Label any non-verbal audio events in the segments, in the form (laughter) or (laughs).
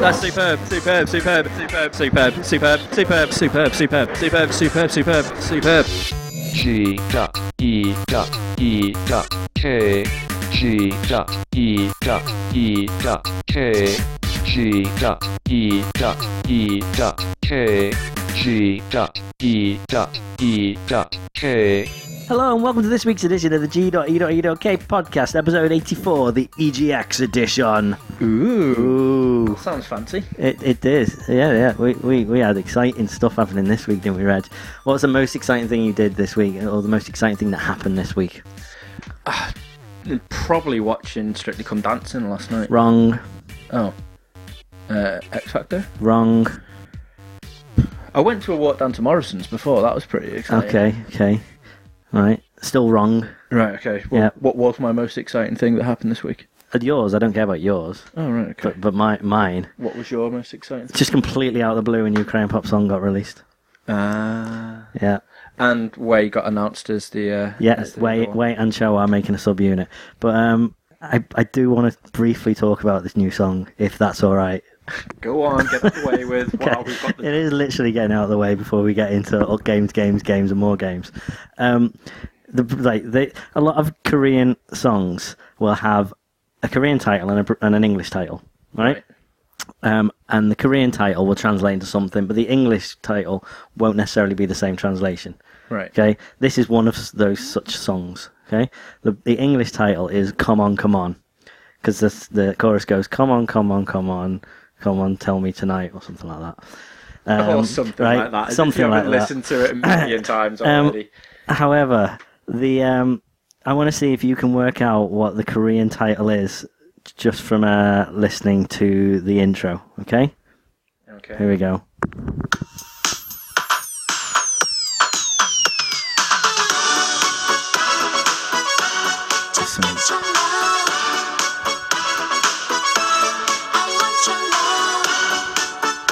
That's superb, superb, superb, superb, superb, superb, superb, superb, superb, superb, superb, superb, superb. G dot E dot E dot K G dot E dot E dot K G dot E dot E dot K G dot E dot E dot K Hello and welcome to this week's edition of the G.E.E.K podcast, episode 84, the EGX edition. Ooh, Ooh, sounds fancy. it, it is. Yeah, yeah. We, we, we had exciting stuff happening this week, didn't we, Reg? What's the most exciting thing you did this week, or the most exciting thing that happened this week? Probably watching Strictly Come Dancing last night. Wrong, Oh, uh, X Factor. wrong. I went to a walk down to Morrison's before. That was pretty exciting. Okay, okay. Right. Still wrong. Right. Okay. Well, Yeah. What was my most exciting thing that happened this week? And yours, I don't care about yours, Oh right. Okay. but but my mine, what was your most exciting? Thing? just completely out of the blue, a new Crayon Pop song got released. Ah. Yeah. And Way got announced as the. Uh, as the wait, number and show are making a subunit. But um, I I do want to briefly talk about this new song, if that's all right. (laughs) Go on, get out the way with. (laughs) Okay. Wow, we've got the It is literally getting out of the way before we get into games, games, games, and more games. Um, the like they, a lot of Korean songs will have a Korean title and, a, and an English title, right? Um, and the Korean title will translate into something, but the English title won't necessarily be the same translation. Right. Okay, this is one of those such songs. Okay, the the English title is "Come On, Come On," because the the chorus goes "Come on, come on, come on, come on, tell me tonight" or something like that. or Um, something right? like that. if Something you like that. listened to it a million (coughs) times Um, already. However, the um, I want to see if you can work out what the Korean title is just from uh, listening to the intro. Okay, okay. here we go.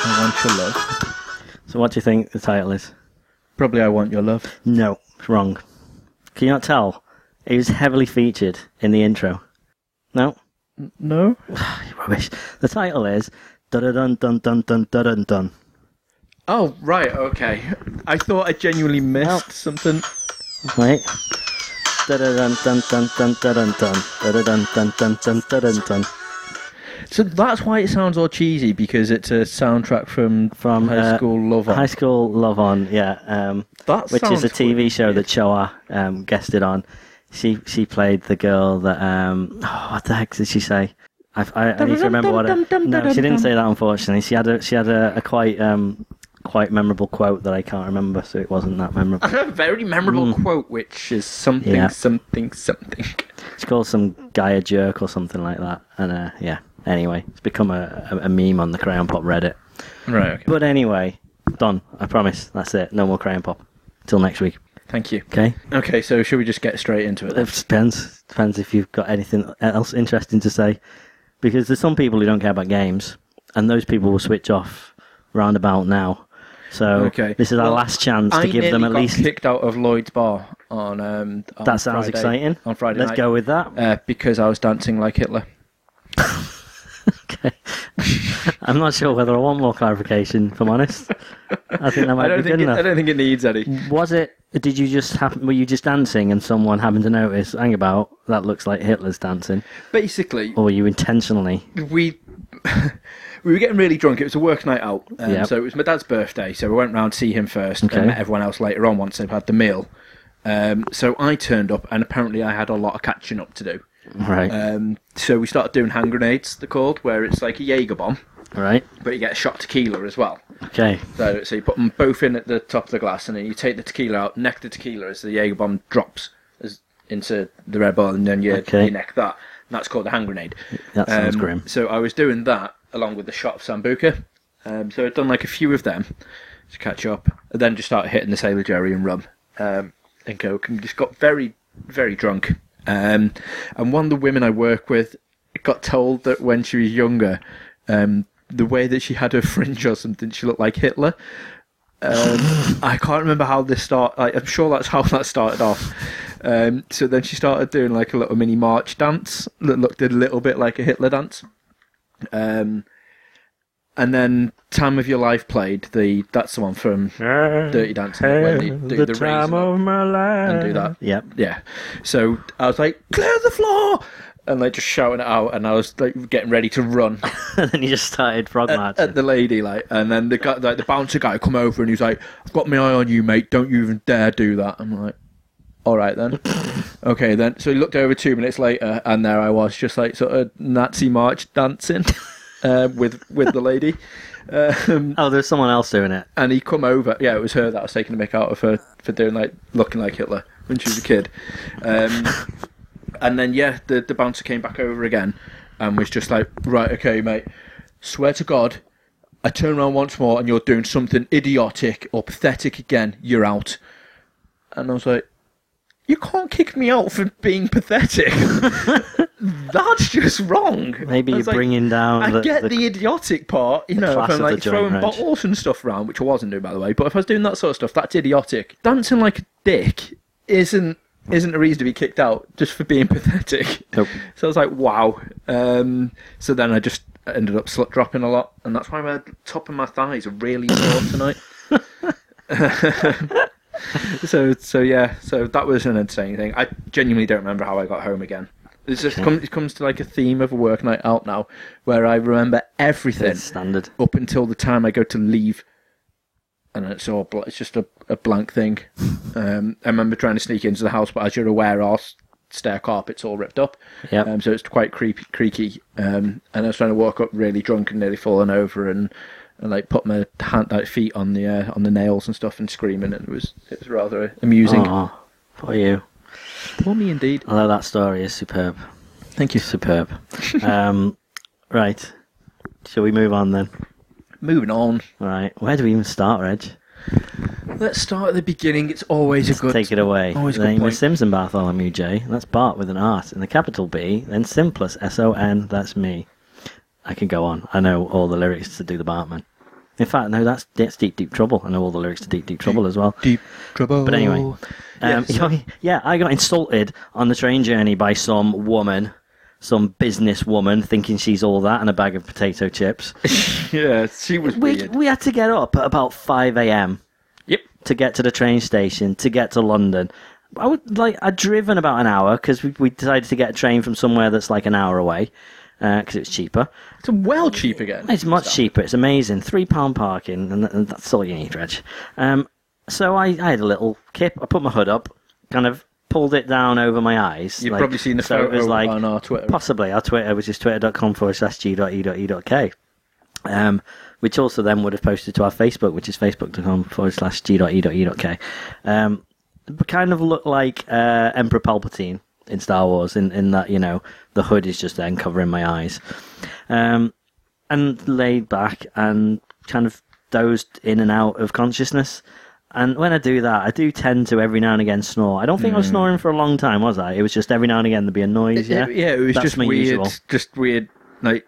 I want your love. So, what do you think the title is? Probably I want your love. No, it's wrong. Can you not tell? It was heavily featured in the intro. No, No. (sighs) rubbish. The title is dun dun dun dun dun dun dun dun. Oh right. Okay. I thought I genuinely missed No. something. Wait. Dun dun dun dun dun dun dun dun dun dun dun dun dun. So that's why it sounds all cheesy because it's a soundtrack from From High uh, School Love. On. High School Love On, yeah. Um, That which is a TV weird. show that Choa um, guested on. She she played the girl that um oh, what the heck did she say? I, I, I need to remember what it. No, she didn't say that. Unfortunately, she had a she had a, a quite um quite memorable quote that I can't remember, so it wasn't that memorable. I have a very memorable quote, which is something, Mm. Yeah. something, something. It's called some guy a jerk or something like that, and uh, yeah. Anyway, it's become a, a, a meme on the Crayon Pop Reddit. Right. Okay. But anyway, done. I promise. That's it. No more Crayon Pop. Till next week. Thank you. Okay. Okay. So should we just get straight into it? It depends. Depends if you've got anything else interesting to say. Because there's some people who don't care about games, and those people will switch off roundabout now. So Okay. this is our Well, last chance to I give them at got least. kicked out of Lloyd's bar on. Um, on That sounds Friday- exciting. On Friday Let's night. go with that. Uh, because I was dancing like Hitler. (laughs) Okay. I'm not sure whether I want more clarification. If I'm honest, I think that might I don't be think good it, enough. I don't think it needs any. Was it? Did you just happen? Were you just dancing and someone happened to notice? Hang about, that looks like Hitler's dancing, Basically, or were you intentionally? we (laughs) we were getting really drunk. It was a work night out, um, Yep. so it was my dad's birthday. So we went round to see him first, Okay. and met everyone else later on once they've had the meal. Um, so I turned up, and apparently I had a lot of catching up to do. Right, Um, so we started doing hand grenades. They're called, where it's like a Jaeger bomb, right, but you get a shot of tequila as well. okay, So, so you put them both in at the top of the glass, and then you take the tequila out, neck the tequila as the Jaeger bomb drops as, into the Red Bull, and then you, Okay. you neck that. And that's called a hand grenade. that sounds Um, grim. So I was doing that along with the shot of Sambuca. Um, so I'd done like a few of them to catch up, and then just started hitting the Sailor Jerry and rum um, and coke, and just got very, very drunk. Um, and one of the women I work with got told that when she was younger, um, the way that she had her (laughs) fringe or something, she looked like Hitler. Um, (laughs) I can't remember how this started. Like, I'm sure that's how that started off. Um, so then she started doing like a little mini march dance that looked a little bit like a Hitler dance. Um, and then "Time of Your Life" played. The that's the one from Dirty Dancing. when they do the, the time of my life. and do that. Yep. Yeah. So I was like, clear the floor! And like just shouting it out, and I was like getting ready to run (laughs) and then you just started frog at, marching. at the lady, like, and then the guy, like the bouncer guy, come over and he's like, "I've got my eye on you, mate. Don't you even dare do that." I'm like, "All right then." (laughs) okay then. So he looked over two minutes later, and there I was, just like sort of Nazi march dancing (laughs) uh, with with the lady. Um, (laughs) oh, there's someone else doing it. and he come over. Yeah, it was her that was taking the mick out of her for doing like looking like Hitler when she was a kid. Um, (laughs) and then yeah, the the bouncer came back over again and was just like, right, okay, mate, swear to God, I turn around once more and you're doing something idiotic or pathetic again, you're out. And I was like. You can't kick me out for being pathetic. (laughs) That's just wrong. Maybe you're like, bringing down I the, get the- the, idiotic part, you know, if I'm like throwing bottles and stuff around, which I wasn't doing by the way. But if I was doing that sort of stuff, that's idiotic. Dancing like a dick isn't isn't a reason to be kicked out just for being (laughs) pathetic. Nope. So I was like, wow. Um, so then I just ended up slut dropping a lot, and that's why my top of my thighs are really sore tonight. (laughs) (laughs) so so yeah, so that was an insane thing. I genuinely don't remember how I got home again. It's just come, it comes to like a theme of a work night out now, where I remember everything It's standard. up until the time I go to leave, and it's all bl- it's just a, a blank thing. Um, I remember trying to sneak into the house, but as you're aware, our s- stair carpet's all ripped up, Yep. um, so it's quite creepy, creaky. Um, and I was trying to walk up really drunk and nearly falling over, and, and like put my hand, like feet on the uh, on the nails and stuff, and screaming, and it was it was rather amusing. Oh, for you. For me, indeed. Although that story is superb. Thank you. Superb. (laughs) um, right. Shall we move on then? Moving on. Right, Where do we even start, Reg? Let's start at the beginning. It's always a good. Take it away. Always a the good name is Simpson Bartholomew J. That's Bart with an art and the capital B, then Simplus S O N. That's me. I can go on. I know all the lyrics to Do the Bartman. In fact, no, that's, that's Deep Deep Trouble. I know all the lyrics to Deep Deep Trouble as well. Deep trouble. But anyway, um, Yes. (laughs) yeah, I got insulted on the train journey by some woman, some business woman, thinking she's all that and a bag of potato chips. (laughs) yeah, she was We weird. we had to get up at about five a.m. Yep. to get to the train station to get to London. I would like I'd driven about an hour because we, we decided to get a train from somewhere that's like an hour away because it was cheaper. It's well cheap again. It's much cheaper. It's amazing. Three pound parking, and, th- and that's all you need, Reg. Um, so I, I had a little kip. I put my hood up, kind of pulled it down over my eyes. You've like- probably seen the so photo it was like on our Twitter. possibly our Twitter, which is twitter.com forward slash g.e.e.k. Um, which also then would have posted to our Facebook, which is facebook.com forward slash g.e.e.k. Um, kind of looked like uh, Emperor Palpatine in Star Wars, in, in that, you know, the hood is just then covering my eyes. Um, and laid back and kind of dozed in and out of consciousness. And when I do that, I do tend to every now and again snore. I don't think I was snoring for a long time, was I? It was just every now and again there'd be a noise. Yeah, yeah, yeah, it was That's just my weird, usual. just weird, like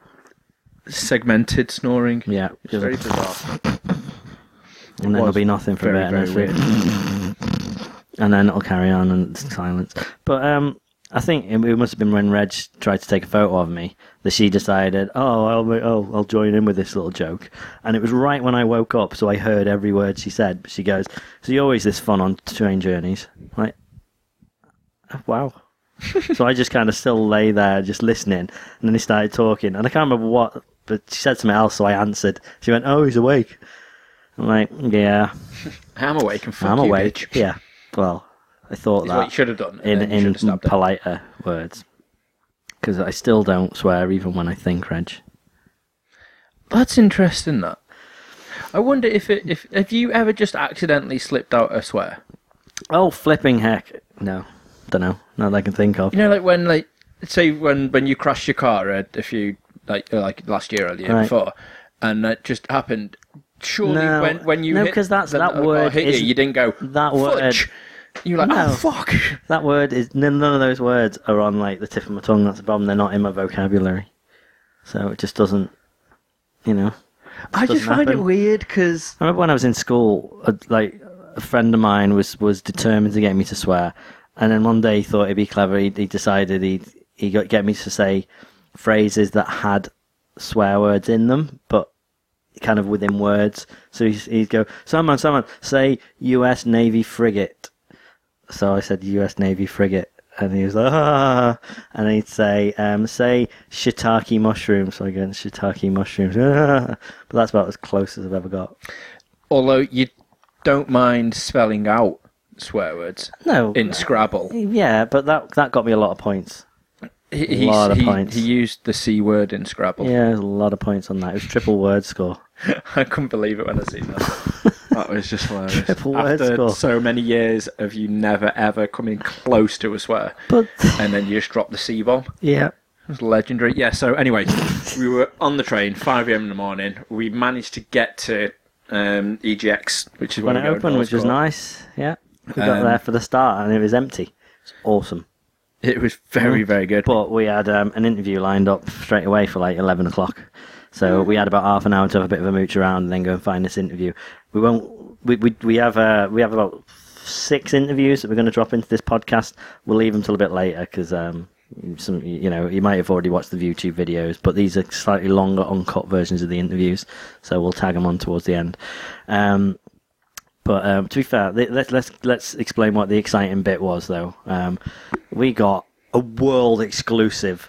segmented snoring. Yeah, it's very bizarre. and then there'll be nothing for very, a bit, and, very it's- and then it'll carry on and it's silence. But um, I think it, it must have been when Reg tried to take a photo of me that she decided, oh, I'll oh, I'll join in with this little joke. And it was right when I woke up, so I heard every word she said. But she goes, "So you're always this fun on train journeys?" I'm like, "Oh, wow. (laughs) so I just kind of still lay there, just listening, and then he started talking, and I can't remember what, but she said something else, so I answered. She went, "Oh, he's awake." I'm like, "Yeah." (laughs) I'm awake and fuck I'm you, awake. bitch. Yeah. Well, I thought Is what you that should have done. in in should have stabbed her. politer words, because I still don't swear even when I think, Reg. That's interesting. That. I wonder if it if have you ever just accidentally slipped out a swear? Oh, flipping heck! No, don't know. Not that I can think of. You know, like when like say when when you crashed your car uh, a few like like last year or the year Right. before, and that just happened. Surely No. when when you No, hit 'cause that's- that word you, you didn't go that word- "Fudge." You're like oh, No. oh fuck. That word is none of those words are on like the tip of my tongue. That's the problem. They're not in my vocabulary, so it just doesn't. You know. I just find it weird because I remember when I was in school, a, like a friend of mine was was determined to get me to swear, and then one day he thought it'd be clever. He, he decided he'd he got get me to say phrases that had swear words in them, but kind of within words. So he's, he'd go, someone, someone, say U.S. Navy frigate. So I said U.S. Navy frigate. And he was like, ah, and he'd say, um, say shiitake mushrooms. So I go, shiitake mushrooms. Ah. (laughs) But that's about as close as I've ever got. Although you don't mind spelling out swear words No. in Scrabble. Yeah, but that that got me a lot of points. He, A lot of he, points. he used the C word in Scrabble. Yeah, there's a lot of points on that. It was triple word score. (laughs) I couldn't believe it when I seen that. (laughs) that was just hilarious. Triple word After score. so many years of you never ever coming close to a swear, But and then you just drop the C bomb. yeah, It was legendary. Yeah, so anyway, we were on the train, 5am in the morning. We managed to get to um, EGX, which is when it opened, which was nice. Yeah, we got Um, there for the start, and it was empty. It's awesome. It was very, very good. But we had um, an interview lined up straight away for like eleven o'clock. So we had about half an hour to have a bit of a mooch around and then go and find this interview. We won't. We we, we have uh, we have about six interviews that we're going to drop into this podcast. We'll leave them till a bit later because um, some you know you might have already watched the YouTube videos, but these are slightly longer, uncut versions of the interviews. So we'll tag them on towards the end. Um, but um, to be fair, let's let's let's explain what the exciting bit was, though. Um, we got a world exclusive,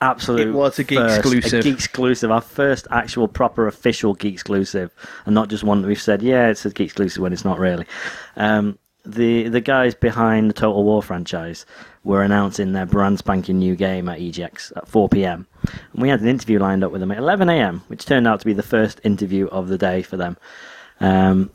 absolute. It was a geek first- exclusive. A geek exclusive, our first actual proper official geek exclusive, and not just one that we've said, yeah, it's a geek exclusive when it's not really. Um, the the guys behind the Total War franchise were announcing their brand spanking new game at EGX at 4 p.m. And we had an interview lined up with them at 11 a.m., which turned out to be the first interview of the day for them. Um,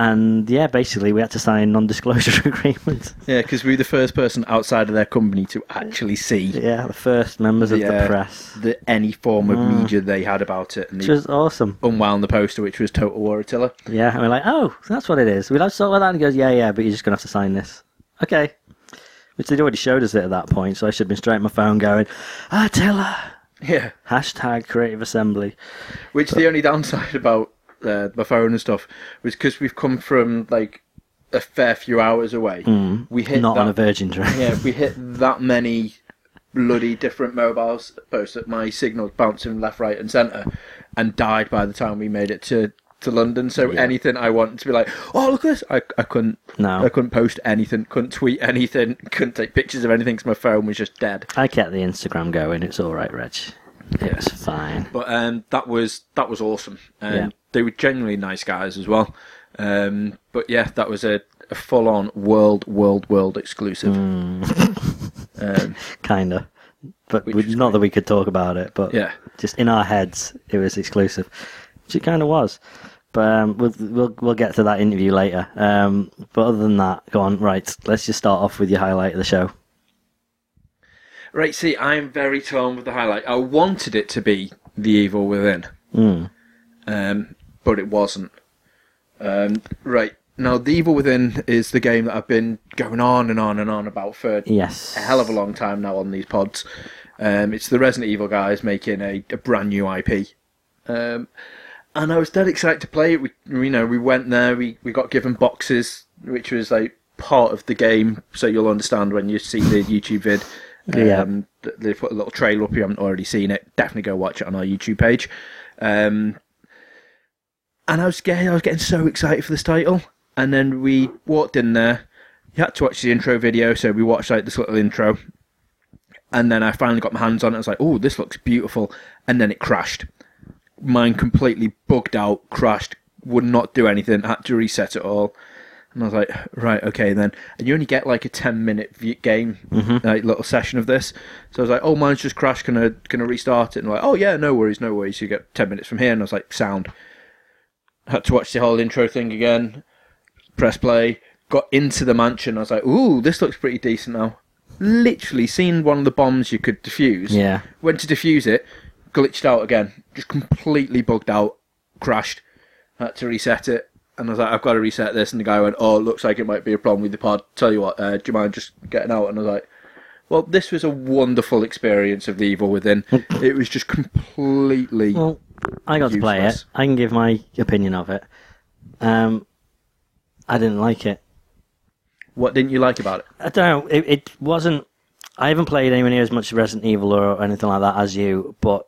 and yeah, basically, we had to sign non-disclosure (laughs) agreements. yeah, because we were the first person outside of their company to actually see Yeah, the first members of the, the uh, press, the any form of media they had about it. And which was awesome. unwound the poster, which was Total War Attila. Yeah, and we're like, oh, that's what it is. We like sort of that, and he goes, yeah, yeah, but you're just gonna have to sign this. Okay. Which they'd already showed us it at that point, so I should have been straight on my phone going, Attila, Yeah. hashtag Creative Assembly. Which the only downside about uh, my phone and stuff was because we've come from like a fair few hours away. We hit. Not that, on a Virgin train. yeah, we hit (laughs) that many bloody different mobiles posts that my signals bouncing left, right, and centre, and died by the time we made it to. To London, so Yeah. anything I wanted to be like, oh look at this, I, I couldn't, No. I couldn't post anything, couldn't tweet anything, (laughs) couldn't take pictures of anything because my phone was just dead. I kept the Instagram going. It's all right, Reg. It's fine. But um, that was that was awesome, and Yeah. They were genuinely nice guys as well. Um, but yeah, that was a, a full on world, world, world exclusive. um, (laughs) Kinda. But we, not that we could talk about it, but yeah, just in our heads, it was exclusive, which it kind of was. But um, we'll we'll we'll get to that interview later. Um, but other than that, go on. Right, let's just start off with your highlight of the show. right. See, I'm very torn with the highlight. I wanted it to be the evil within, Mm. um, but it wasn't. Um, right now, the evil within is the game that I've been going on and on and on about for Yes, a hell of a long time now on these pods. Um, it's the Resident Evil guys making a, a brand new IP. Um, and I was dead excited to play it. We, you know, we went there. We, we got given boxes, which was like part of the game. So you'll understand when you see the YouTube vid. Yeah. Um, th- they put a little trailer up. If you haven't already seen it, definitely go watch it on our YouTube page. Um, and I was scared. I was getting so excited for this title. And then we walked in there. You had to watch the intro video, so we watched like this little intro. And then I finally got my hands on it. I was like, "Oh, this looks beautiful." And then it crashed. Mine completely bugged out, crashed, would not do anything. Had to reset it all. And I was like, "Right, okay then." And you only get like a ten minute game, mm-hmm. like little session of this. So I was like, "Oh, mine's just crashed. Can I can I restart it?" And like, "Oh yeah, no worries, no worries. You get ten minutes from here." And I was like, "Sound." Had to watch the whole intro thing again. Press play. Got into the mansion. I was like, "Ooh, this looks pretty decent now." Literally seen one of the bombs you could defuse. Yeah, Went to defuse it, glitched out again. Just completely bugged out, crashed. Had to reset it. And I was like, I've got to reset this. And the guy went, Oh, it looks like it might be a problem with the pod. Tell you what, uh, do you mind just getting out? And I was like, Well, this was a wonderful experience of the evil within. (laughs) it was just completely. well, I got to play it. Useless. I can give my opinion of it. Um, I didn't like it. What didn't you like about it? I don't know. It, it wasn't. I haven't played anywhere near as much Resident Evil or anything like that as you, but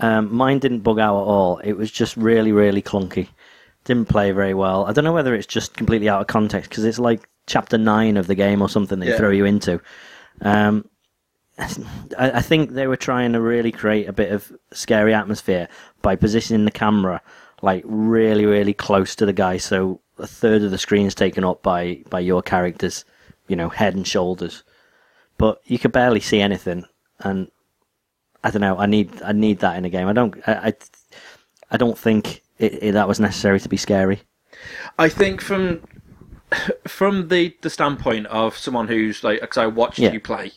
Um, mine didn't bug out at all. It was just really, really clunky. Didn't play very well. I don't know whether it's just completely out of context because it's like chapter nine of the game or something they Yeah. throw you into. Um, I, think they were trying to really create a bit of scary atmosphere by positioning the camera like really, really close to the guy, so a third of the screen is taken up by by your character's, you know, head and shoulders. But you could barely see anything, and I don't know. I need I need that in a game. I don't I I, I don't think it, it, that was necessary to be scary. I think from from the the standpoint of someone who's like, because I watched Yeah. you play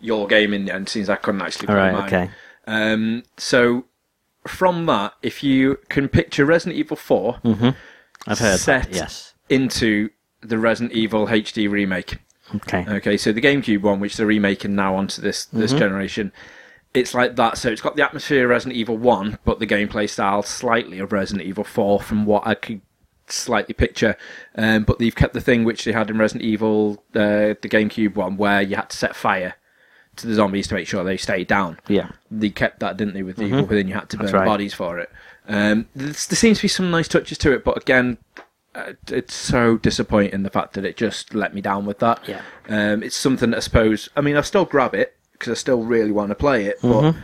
your game in the end, since I couldn't actually play All right, mine. okay. Um, so from that, if you can picture Resident Evil Four I've heard set that. Yes. into the Resident Evil HD remake, Okay. Okay, so the GameCube one, which they're remaking now onto this this generation, it's like that. So it's got the atmosphere of Resident Evil One, but the gameplay style slightly of Resident Evil Four, from what I could slightly picture. Um, but they've kept the thing which they had in Resident Evil, uh, the GameCube one, where you had to set fire to the zombies to make sure they stayed down. Yeah. They kept that, didn't they, with the Evil Within? You had to burn right. bodies for it. Um, there seems to be some nice touches to it, but again, uh, it's so disappointing the fact that it just let me down with that. Yeah. Um, it's something that I suppose. I mean, I'll still grab it because I still really want to play it, but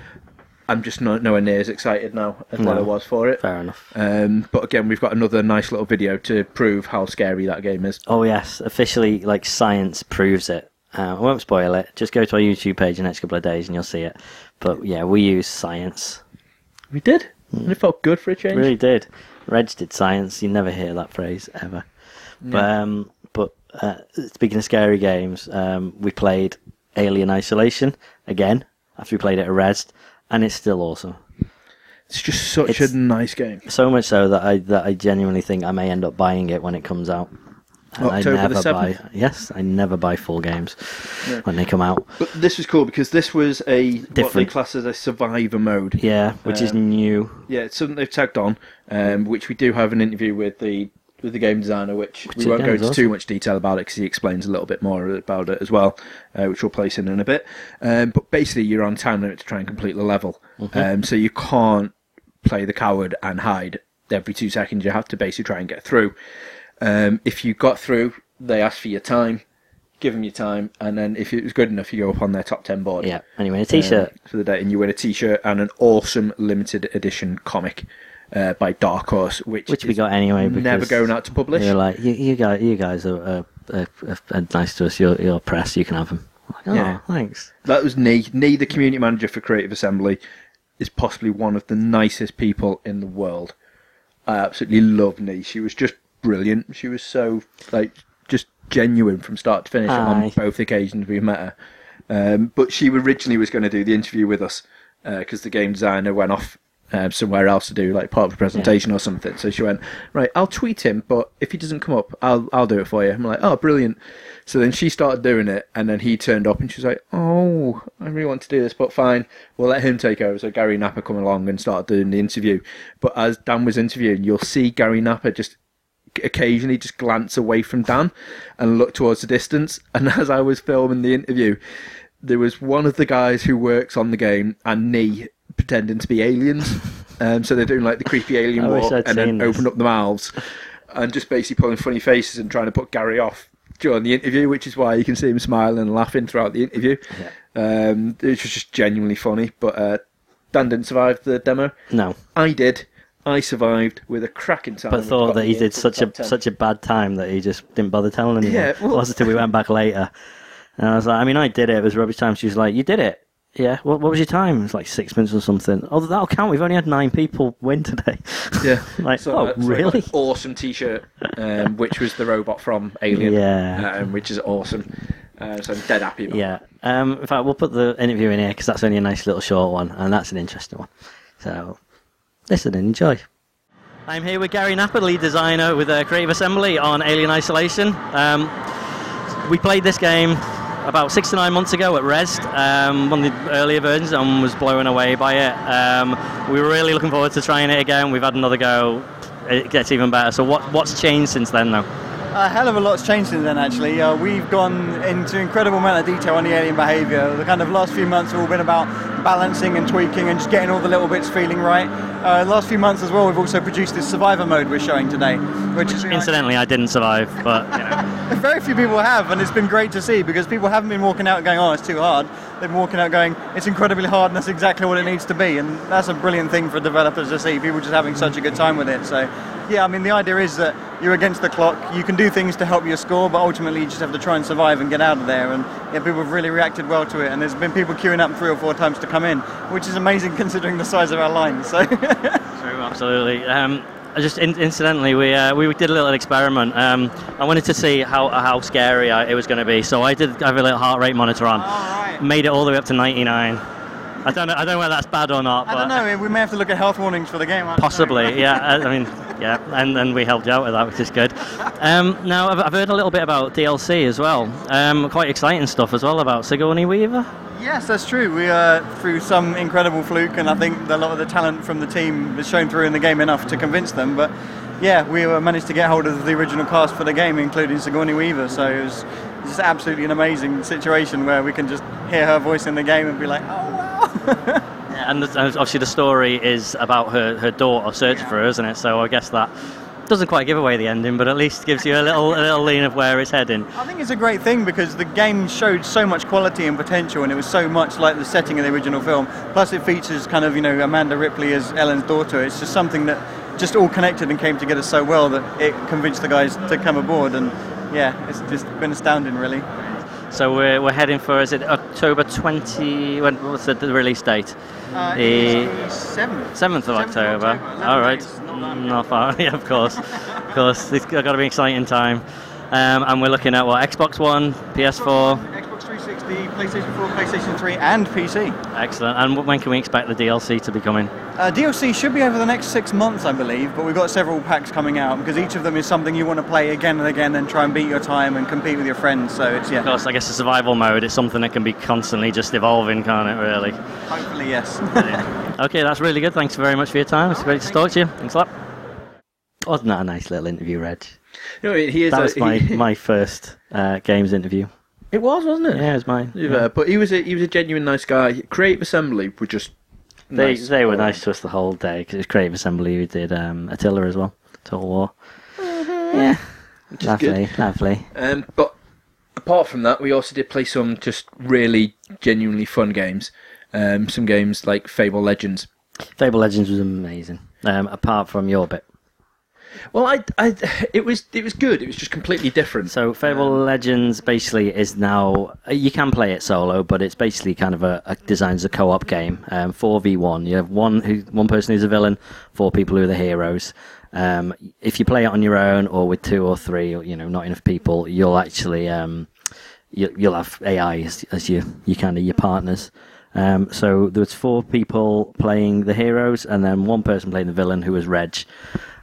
I'm just not nowhere near as excited now as what Mm-hmm. No. I was for it. Fair enough. Um, but again, we've got another nice little video to prove how scary that game is. Oh yes, officially, like science proves it. Uh, I won't spoil it. Just go to our YouTube page in the next couple of days and you'll see it. But yeah, we use science. We did, and it felt good for a change. Really did. Reg did science. You never hear that phrase ever. But um, but uh, speaking of scary games, um, we played Alien Isolation again after we played it at Rezzed, and it's still awesome. It's just such It's- a nice game. So much so that I that I genuinely think I may end up buying it when it comes out. And October I the never buy. Yes, I never buy full games when they come out. But this was cool because this was a what they Different. class as a survivor mode. Yeah, which is Um, new. Yeah, it's something they've tagged on, um, which we do have an interview with the with the game designer, which we won't go is into awesome. too much detail about it because he explains a little bit more about it as well, uh, which we'll place in in a bit. Um, but basically, you're on time limit to try and complete the level, um, so you can't play the coward and hide every two seconds. You have to basically try and get through. Um, if you got through, they ask for your time. Give them your time, and then if it was good enough, you go up on their top ten board Yeah. and you Anyway, a t-shirt. uh, for the day, and you win a T-shirt and an awesome limited edition comic uh, by Dark Horse, which which we got anyway. Never going out to publish. You're like, you, you guys, you guys are, uh, uh, uh, nice to us. You're, you're press. You can have them. Like, oh, Yeah. thanks. That was Nee. Nee, the community manager for Creative Assembly, is possibly one of the nicest people in the world. I absolutely love Nee. She was just brilliant. She was so like just genuine from start to finish on both occasions we met her. Um, but she originally was going to do the interview with us because the game designer went off um, somewhere else to do like part of the presentation or something. So she went, right, I'll tweet him, but if he doesn't come up, I'll I'll do it for you. I'm like, oh, brilliant. So then she started doing it, and then he turned up, and she was like, oh, I really want to do this, but fine, we'll let him take over. So Gary Napper come along and started doing the interview. But as Dan was interviewing, you'll see Gary Napper just occasionally just glance away from Dan and look towards the distance. (laughs) And as I was filming the interview, there was one of the guys who works on the game and me pretending to be aliens. (laughs) Um, so they're doing like the creepy alien walk and then this. open up the mouths and just basically pulling funny faces and trying to put Gary off during the interview, which is why you can see him smiling and laughing throughout the interview. Um, it was just genuinely funny. But uh, Dan didn't survive the demo. No, I did. I survived with a cracking time. but thought that he did such a 10. such a bad time that he just didn't bother telling anyone. Yeah, well- it wasn't until we went back later, and I was like, I mean, I did it. It was rubbish time. She was like, you did it. Yeah. What, what was your time? It was like six minutes or something. Oh, that'll count. We've only had nine people win today. Yeah. (laughs) like, So, oh, uh, so really? awesome T-shirt, um, which was the robot from Alien. Yeah. Um, which is awesome. Uh, so I'm dead happy about. Yeah. Um, in fact, we'll put the interview in here because that's only a nice little short one, and that's an interesting one. So, listen and enjoy. I'm here with Gary Napper, lead designer with uh, Creative Assembly on Alien Isolation. Um, we played this game about six to nine months ago at Rezzed, um, one of the earlier versions, and was blown away by it. Um, we were really looking forward to trying it again. We've had another go. It gets even better. So, what, what's changed since then, though? A hell of a lot's changed since then, actually. Uh, we've gone into incredible amount of detail on the alien behaviour. The kind of last few months have all been about balancing and tweaking and just getting all the little bits feeling right. Uh, last few months as well, we've also produced this survivor mode we're showing today, which is Incidentally, I didn't survive, but you know. (laughs) very few people have, and it's been great to see because people haven't been walking out going, "Oh, it's too hard." They've been walking out going, "It's incredibly hard, and that's exactly what it needs to be." And that's a brilliant thing for developers to see. People just having such a good time with it. So, yeah, I mean, the idea is that you're against the clock. You can do things to help your score, but ultimately you just have to try and survive and get out of there. And yeah, people have really reacted well to it. And there's been people queuing up three or four times to come in, which is amazing (laughs) considering the size of our line. So. (laughs) True, absolutely. Um, just in, incidentally, we uh, we did a little experiment. Um, I wanted to see how how scary I, it was going to be, so I did have a little heart rate monitor on. Alright. Made it all the way up to 99. I don't know. I don't know whether that's bad or not. I don't know. We may have to look at health warnings for the game. I don't know. Possibly, yeah. I I mean, yeah, and, and we helped you out with that, which is good. Um, now, I've, I've heard a little bit about DLC as well. Um, quite exciting stuff as well about Sigourney Weaver. Yes, that's true. We uh, through some incredible fluke, and I think a lot of the talent from the team is shown through in the game enough to convince them. But yeah, we uh, managed to get hold of the original cast for the game, including Sigourney Weaver. So it was just absolutely an amazing situation where we can just hear her voice in the game and be like, oh wow. (laughs) And obviously, the story is about her, her daughter searching for her, isn't it? So I guess that doesn't quite give away the ending, but at least gives you a little a little lean of where it's heading. I think it's a great thing because the game showed so much quality and potential, and it was so much like the setting of the original film. Plus, it features kind of you know Amanda Ripley as Ellen's daughter. It's just something that just all connected and came together so well that it convinced the guys to come aboard. And yeah, it's just been astounding, really. So we're, we're heading for is it October 20? When what's the, the release date? Uh, The- seventh. 7th of 7th of October. October, All right. days, not Not far. (laughs) yeah, of course. of course. It's got to be an exciting time. Um, and we're looking at what Xbox One, PS4. Xbox 360, PlayStation 4, PlayStation 3, and PC. Excellent. And when can we expect the DLC to be coming? Uh, DLC should be over the next six months, I believe, but we've got several packs coming out because each of them is something you want to play again and again and try and beat your time and compete with your friends. So it's Of yeah, course, I guess the survival mode is something that can be constantly just evolving, can't it? Really. hopefully yes. Okay, that's really good. Thanks very much for your time. It's great to talk to you. Thanks a lot. Wasn't that a nice little interview, Reg? No, he is That a- was my, he- (laughs) my first uh, games interview. It was, wasn't it? Yeah, it was mine. Yeah, but he was a he was a genuine nice guy. Creative Assembly were just They, nice. they were nice to us the whole day because it was Creative Assembly who did um, Attila as well, Total War. Yeah, Which is lovely, lovely. Um, but apart from that, we also did play some just really genuinely fun games. Um, some games like Fable Legends. Fable Legends was amazing. Um, apart from your bit, Well, I, I, it was it was good. It was just completely different. so Fable Legends basically is now you can play it solo, but it's basically kind of a, a designed as a co-op game. Um, Four v one. You have one who one person who's a villain, four people who are the heroes. Um, if you play it on your own or with two or three, or you know, not enough people, you'll actually um, you, you'll have AI as, as your you kind of your partners. Um, so there was four people playing the heroes, and then one person playing the villain, who was Reg.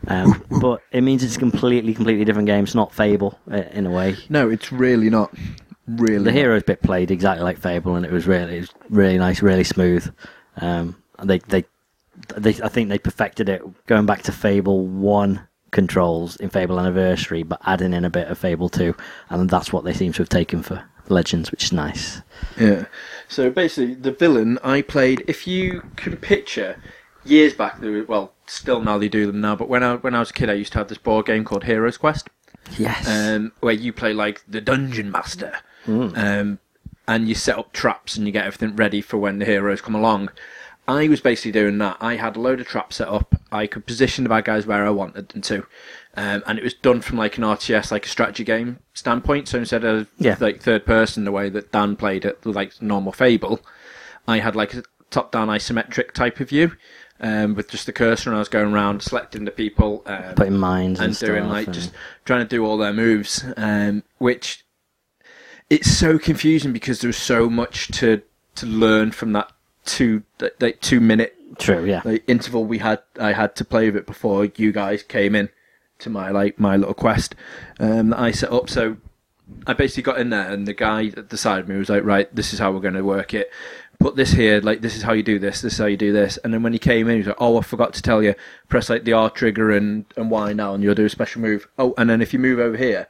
Um, (laughs) but it means it's a completely, completely different game. It's not Fable uh, in a way. no, it's really not. Really, The heroes bit played exactly like Fable, and it was really, it was really nice, really smooth. Um, they, they, they, I think they perfected it going back to Fable One controls in Fable Anniversary, but adding in a bit of Fable Two, and that's what they seem to have taken for Legends, which is nice. Yeah. So basically, the villain I played. If you can picture, years back, there were, well, still now they do them now. But when I when I was a kid, I used to have this board game called Heroes Quest, Yes. um, where you play like the dungeon master, um, and you set up traps and you get everything ready for when the heroes come along. I was basically doing that. I had a load of traps set up. I could position the bad guys where I wanted them to, um, and it was done from like an RTS, like a strategy game standpoint. So instead of Yeah. like third person, the way that Dan played it, like normal Fable, I had like a top-down isometric type of view, um, with just the cursor, and I was going around selecting the people, um, Putting mines and, and doing like and- just trying to do all their moves, um, which it's so confusing because there's so much to to learn from that two that, that two minute True, yeah. like interval we had I had to play with it before you guys came in to my like my little quest um, that I set up. So I basically got in there, and the guy at the side of me was like, "Right, this is how we're going to work it. Put this here. Like this is how you do this. This is how you do this." And then when he came in, he was like, "Oh, I forgot to tell you. Press like the R trigger and and Y now, and you'll do a special move. Oh, and then if you move over here."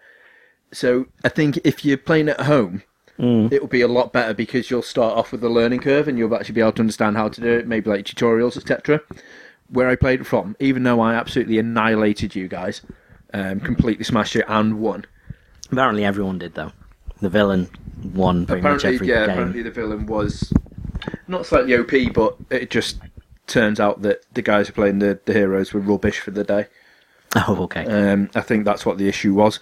So I think if you're playing at home, it will be a lot better because you'll start off with a learning curve and you'll actually be able to understand how to do it, maybe like tutorials, etc. Where I played it from, even though I absolutely annihilated you guys, um, completely smashed it and won. Apparently, everyone did though. The villain won pretty much apparently, every yeah, game. apparently the villain was not slightly OP, but it just turns out that the guys who playing the, the heroes were rubbish for the day. (laughs) Oh, okay. Um, I think that's what the issue was.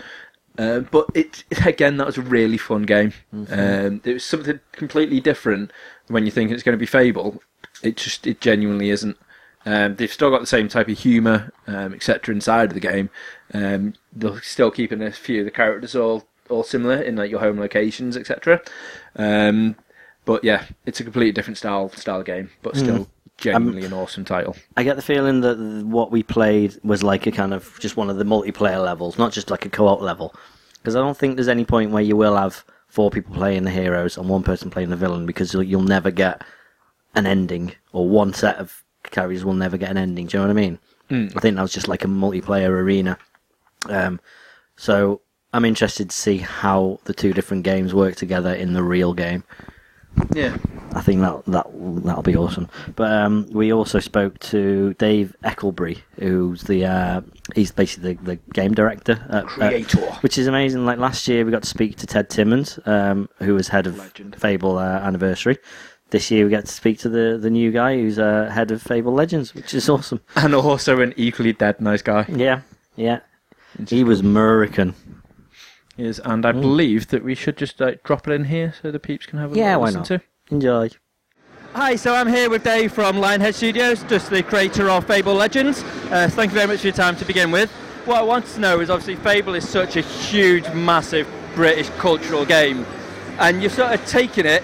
Uh, but it again, that was a really fun game. Um, it was something completely different when you think it's going to be Fable. It just it genuinely isn't. Um, they've still got the same type of humour, um, etc. inside of the game. Um, they're still keeping a few of the characters all all similar in like your home locations, etc. Um, but yeah, it's a completely different style style game, but still genuinely an awesome title. I get the feeling that what we played was like a kind of just one of the multiplayer levels, not just like a co-op level. Because I don't think there's any point where you will have four people playing the heroes and one person playing the villain, because you'll, you'll never get an ending, or one set of characters will never get an ending. Do you know what I mean? I think that was just like a multiplayer arena. Um, so I'm interested to see how the two different games work together in the real game. Yeah, I think that that that'll be awesome. But um, we also spoke to Dave Eckelberry, who's the uh, he's basically the, the game director, at, Creator. at- which is amazing. Like last year, we got to speak to Ted Timmins, um, who was head of Legend. Fable uh, Anniversary. This year, we get to speak to the, the new guy who's uh, head of Fable Legends, which is awesome. and also an equally dead nice guy. Yeah, yeah. He was American. Is and I believe that we should just like, drop it in here so the peeps can have a Yeah, little why listen not? to. Enjoy. Hi, so I'm here with Dave from Lionhead Studios, just the creator of Fable Legends. Uh, thank you very much for your time to begin with. What I want to know is obviously Fable is such a huge, massive British cultural game, and you've sort of taken it,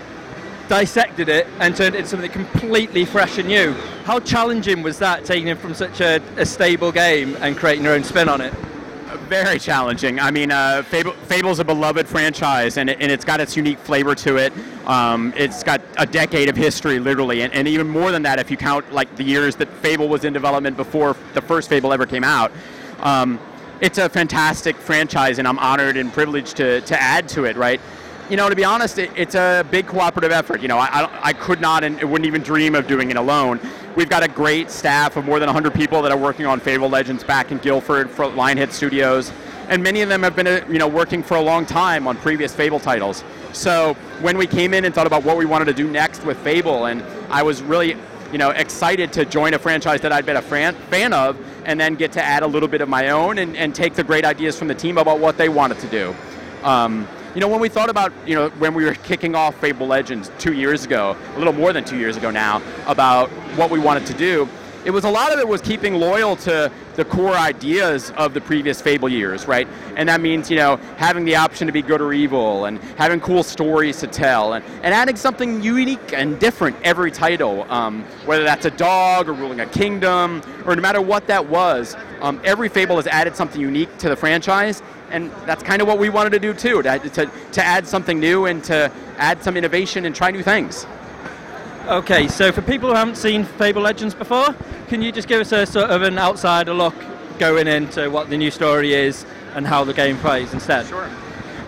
dissected it, and turned it into something completely fresh and new. How challenging was that, taking it from such a, a stable game and creating your own spin on it? Very challenging. I mean, uh, Fable, Fable's a beloved franchise, and, it, and it's got its unique flavor to it. Um, it's got a decade of history, literally, and, and even more than that if you count like the years that Fable was in development before the first Fable ever came out. Um, it's a fantastic franchise, and I'm honored and privileged to, to add to it. Right. You know, to be honest, it, it's a big cooperative effort. You know, I, I, I could not and wouldn't even dream of doing it alone. We've got a great staff of more than 100 people that are working on Fable Legends back in Guildford for Lionhead Studios, and many of them have been, uh, you know, working for a long time on previous Fable titles. So when we came in and thought about what we wanted to do next with Fable, and I was really, you know, excited to join a franchise that I'd been a fan, fan of, and then get to add a little bit of my own and, and take the great ideas from the team about what they wanted to do. Um, you know, when we thought about, you know, when we were kicking off Fable Legends two years ago, a little more than two years ago now, about what we wanted to do, it was a lot of it was keeping loyal to the core ideas of the previous Fable years, right? And that means, you know, having the option to be good or evil and having cool stories to tell and, and adding something unique and different every title, um, whether that's a dog or ruling a kingdom or no matter what that was. Um, every Fable has added something unique to the franchise, and that's kind of what we wanted to do too, to, to, to add something new and to add some innovation and try new things. Okay, so for people who haven't seen Fable Legends before, can you just give us a sort of an outsider look going into what the new story is and how the game plays instead? Sure.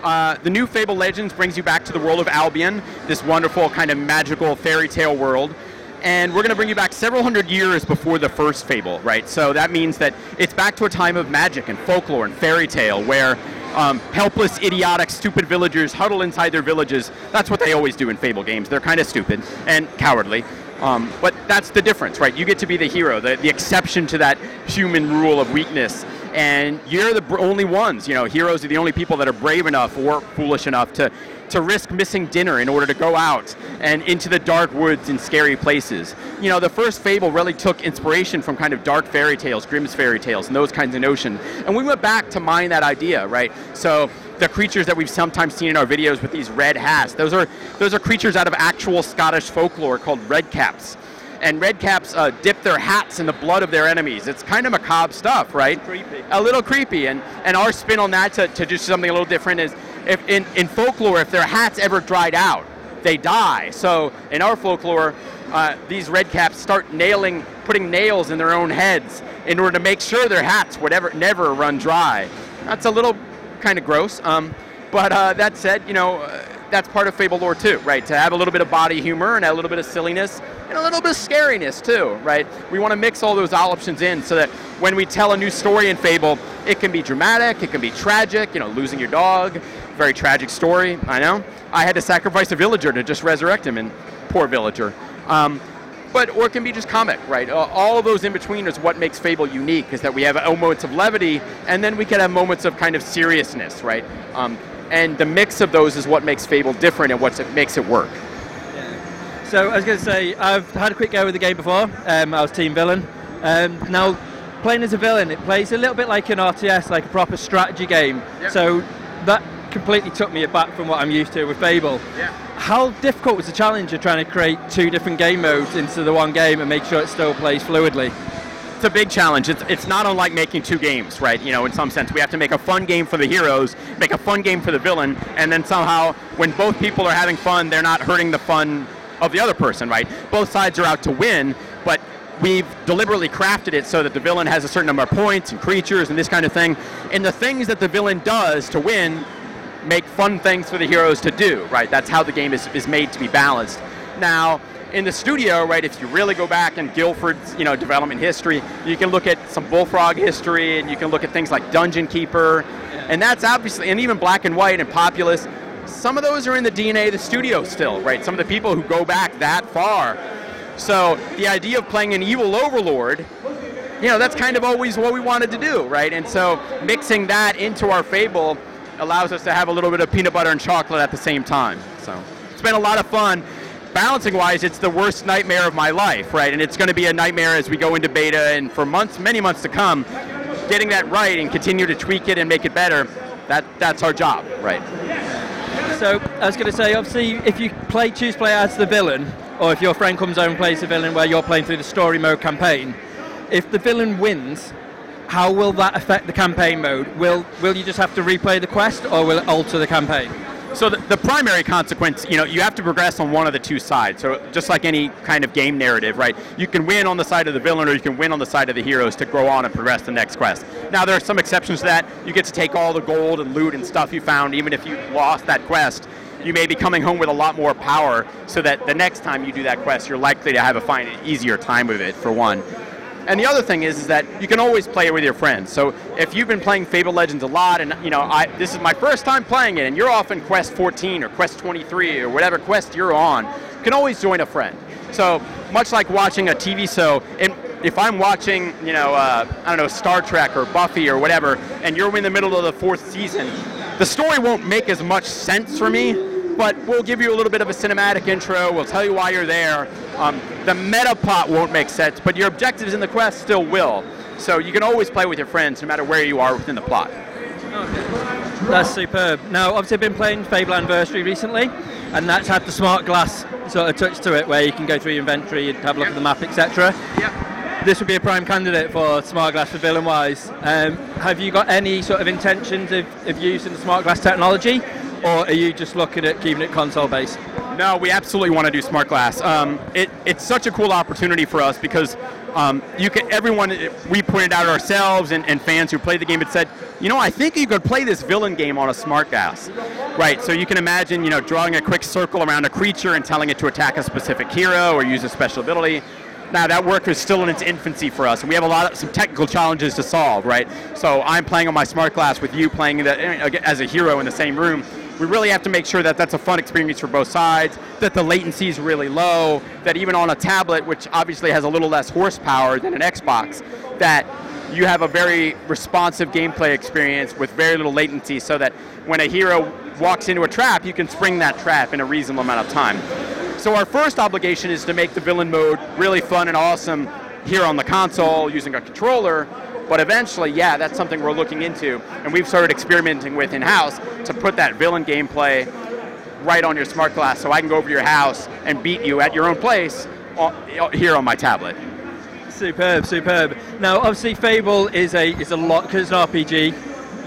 Uh, the new Fable Legends brings you back to the world of Albion, this wonderful kind of magical fairy tale world. And we're going to bring you back several hundred years before the first Fable, right? So that means that it's back to a time of magic and folklore and fairy tale where um, helpless, idiotic, stupid villagers huddle inside their villages. That's what they always do in Fable games. They're kind of stupid and cowardly. Um, but that's the difference, right? You get to be the hero, the, the exception to that human rule of weakness. And you're the only ones, you know, heroes are the only people that are brave enough or foolish enough to, to risk missing dinner in order to go out and into the dark woods and scary places. You know, the first Fable really took inspiration from kind of dark fairy tales, Grimm's fairy tales, and those kinds of notions. And we went back to mine that idea, right? So the creatures that we've sometimes seen in our videos with these red hats, those are those are creatures out of actual Scottish folklore called redcaps. And redcaps uh, dip their hats in the blood of their enemies. It's kind of macabre stuff, right? Creepy. A little creepy. And, and our spin on that to, to do something a little different is if in, in folklore, if their hats ever dried out, they die. So in our folklore, uh, these redcaps start nailing, putting nails in their own heads in order to make sure their hats would ever, never run dry. That's a little kind of gross. Um, But uh, that said, you know, uh, that's part of Fable lore too, right? To have a little bit of body humor and a little bit of silliness and a little bit of scariness too, right? We want to mix all those options in so that when we tell a new story in Fable, it can be dramatic, it can be tragic, you know, losing your dog, very tragic story, I know. I had to sacrifice a villager to just resurrect him, and poor villager. Um, but or it can be just comic, right? Uh, all of those in between is what makes Fable unique. Is that we have uh, moments of levity, and then we can have moments of kind of seriousness, right? Um, and the mix of those is what makes Fable different and what makes it work. So I was going to say, I've had a quick go with the game before. Um, I was team villain. Um, now, playing as a villain, it plays a little bit like an RTS, like a proper strategy game. Yeah. So that completely took me aback from what I'm used to with Fable. Yeah. How difficult was the challenge of trying to create two different game modes into the one game and make sure it still plays fluidly? It's a big challenge. It's, it's not unlike making two games, right? You know, in some sense, we have to make a fun game for the heroes, make a fun game for the villain, and then somehow, when both people are having fun, they're not hurting the fun of the other person, right? Both sides are out to win, but we've deliberately crafted it so that the villain has a certain number of points and creatures and this kind of thing. And the things that the villain does to win make fun things for the heroes to do, right? That's how the game is, is made to be balanced. Now, in the studio, right, if you really go back in Guildford's, you know, development history, you can look at some Bullfrog history and you can look at things like Dungeon Keeper, and that's obviously, and even Black and White and Populous, some of those are in the DNA of the studio still, right? Some of the people who go back that far. So the idea of playing an evil overlord, you know, that's kind of always what we wanted to do, right? And so mixing that into our Fable allows us to have a little bit of peanut butter and chocolate at the same time. So it's been a lot of fun. Balancing wise, it's the worst nightmare of my life, right? And it's going to be a nightmare as we go into beta and for months, many months to come. Getting that right and continue to tweak it and make it better, that, that's our job, right? So I was going to say, obviously, if you play choose play as the villain, or if your friend comes over and plays the villain where you're playing through the story mode campaign, if the villain wins, how will that affect the campaign mode? Will will you just have to replay the quest, or will it alter the campaign? So the, the primary consequence, you know, you have to progress on one of the two sides. So just like any kind of game narrative, right? You can win on the side of the villain or you can win on the side of the heroes to grow on and progress the next quest. Now there are some exceptions to that. You get to take all the gold and loot and stuff you found even if you lost that quest. You may be coming home with a lot more power so that the next time you do that quest, you're likely to have a find an easier time with it for one. And the other thing is, is that you can always play it with your friends. So if you've been playing Fable Legends a lot, and you know, I, this is my first time playing it, and you're off in Quest 14 or Quest 23 or whatever quest you're on, you can always join a friend. So much like watching a TV show, and if I'm watching, you know, uh, I don't know, Star Trek or Buffy or whatever, and you're in the middle of the fourth season, the story won't make as much sense for me but we'll give you a little bit of a cinematic intro. We'll tell you why you're there. Um, the meta plot won't make sense, but your objectives in the quest still will. So you can always play with your friends no matter where you are within the plot. That's superb. Now, obviously, I've been playing Fable Anniversary recently, and that's had the smart glass sort of touch to it, where you can go through your inventory and have a look at the map, etc. Yeah. This would be a prime candidate for smart glass for villain wise. Um, have you got any sort of intentions of, of using the smart glass technology, or are you just looking at keeping it console based? No, we absolutely want to do smart glass. Um, it, it's such a cool opportunity for us because um, you can everyone we pointed out ourselves and, and fans who played the game had said, you know, I think you could play this villain game on a smart glass, right? So you can imagine, you know, drawing a quick circle around a creature and telling it to attack a specific hero or use a special ability. Now that work is still in its infancy for us, and we have a lot of some technical challenges to solve, right? So I'm playing on my smart glass with you playing the, as a hero in the same room we really have to make sure that that's a fun experience for both sides, that the latency is really low, that even on a tablet, which obviously has a little less horsepower than an Xbox, that you have a very responsive gameplay experience with very little latency so that when a hero walks into a trap, you can spring that trap in a reasonable amount of time. So our first obligation is to make the villain mode really fun and awesome here on the console using a controller, but eventually, yeah, that's something we're looking into, and we've started experimenting with in-house to put that villain gameplay right on your smart glass, so I can go over to your house and beat you at your own place here on my tablet. Superb, superb. Now, obviously, Fable is a is a lot because it's an RPG. You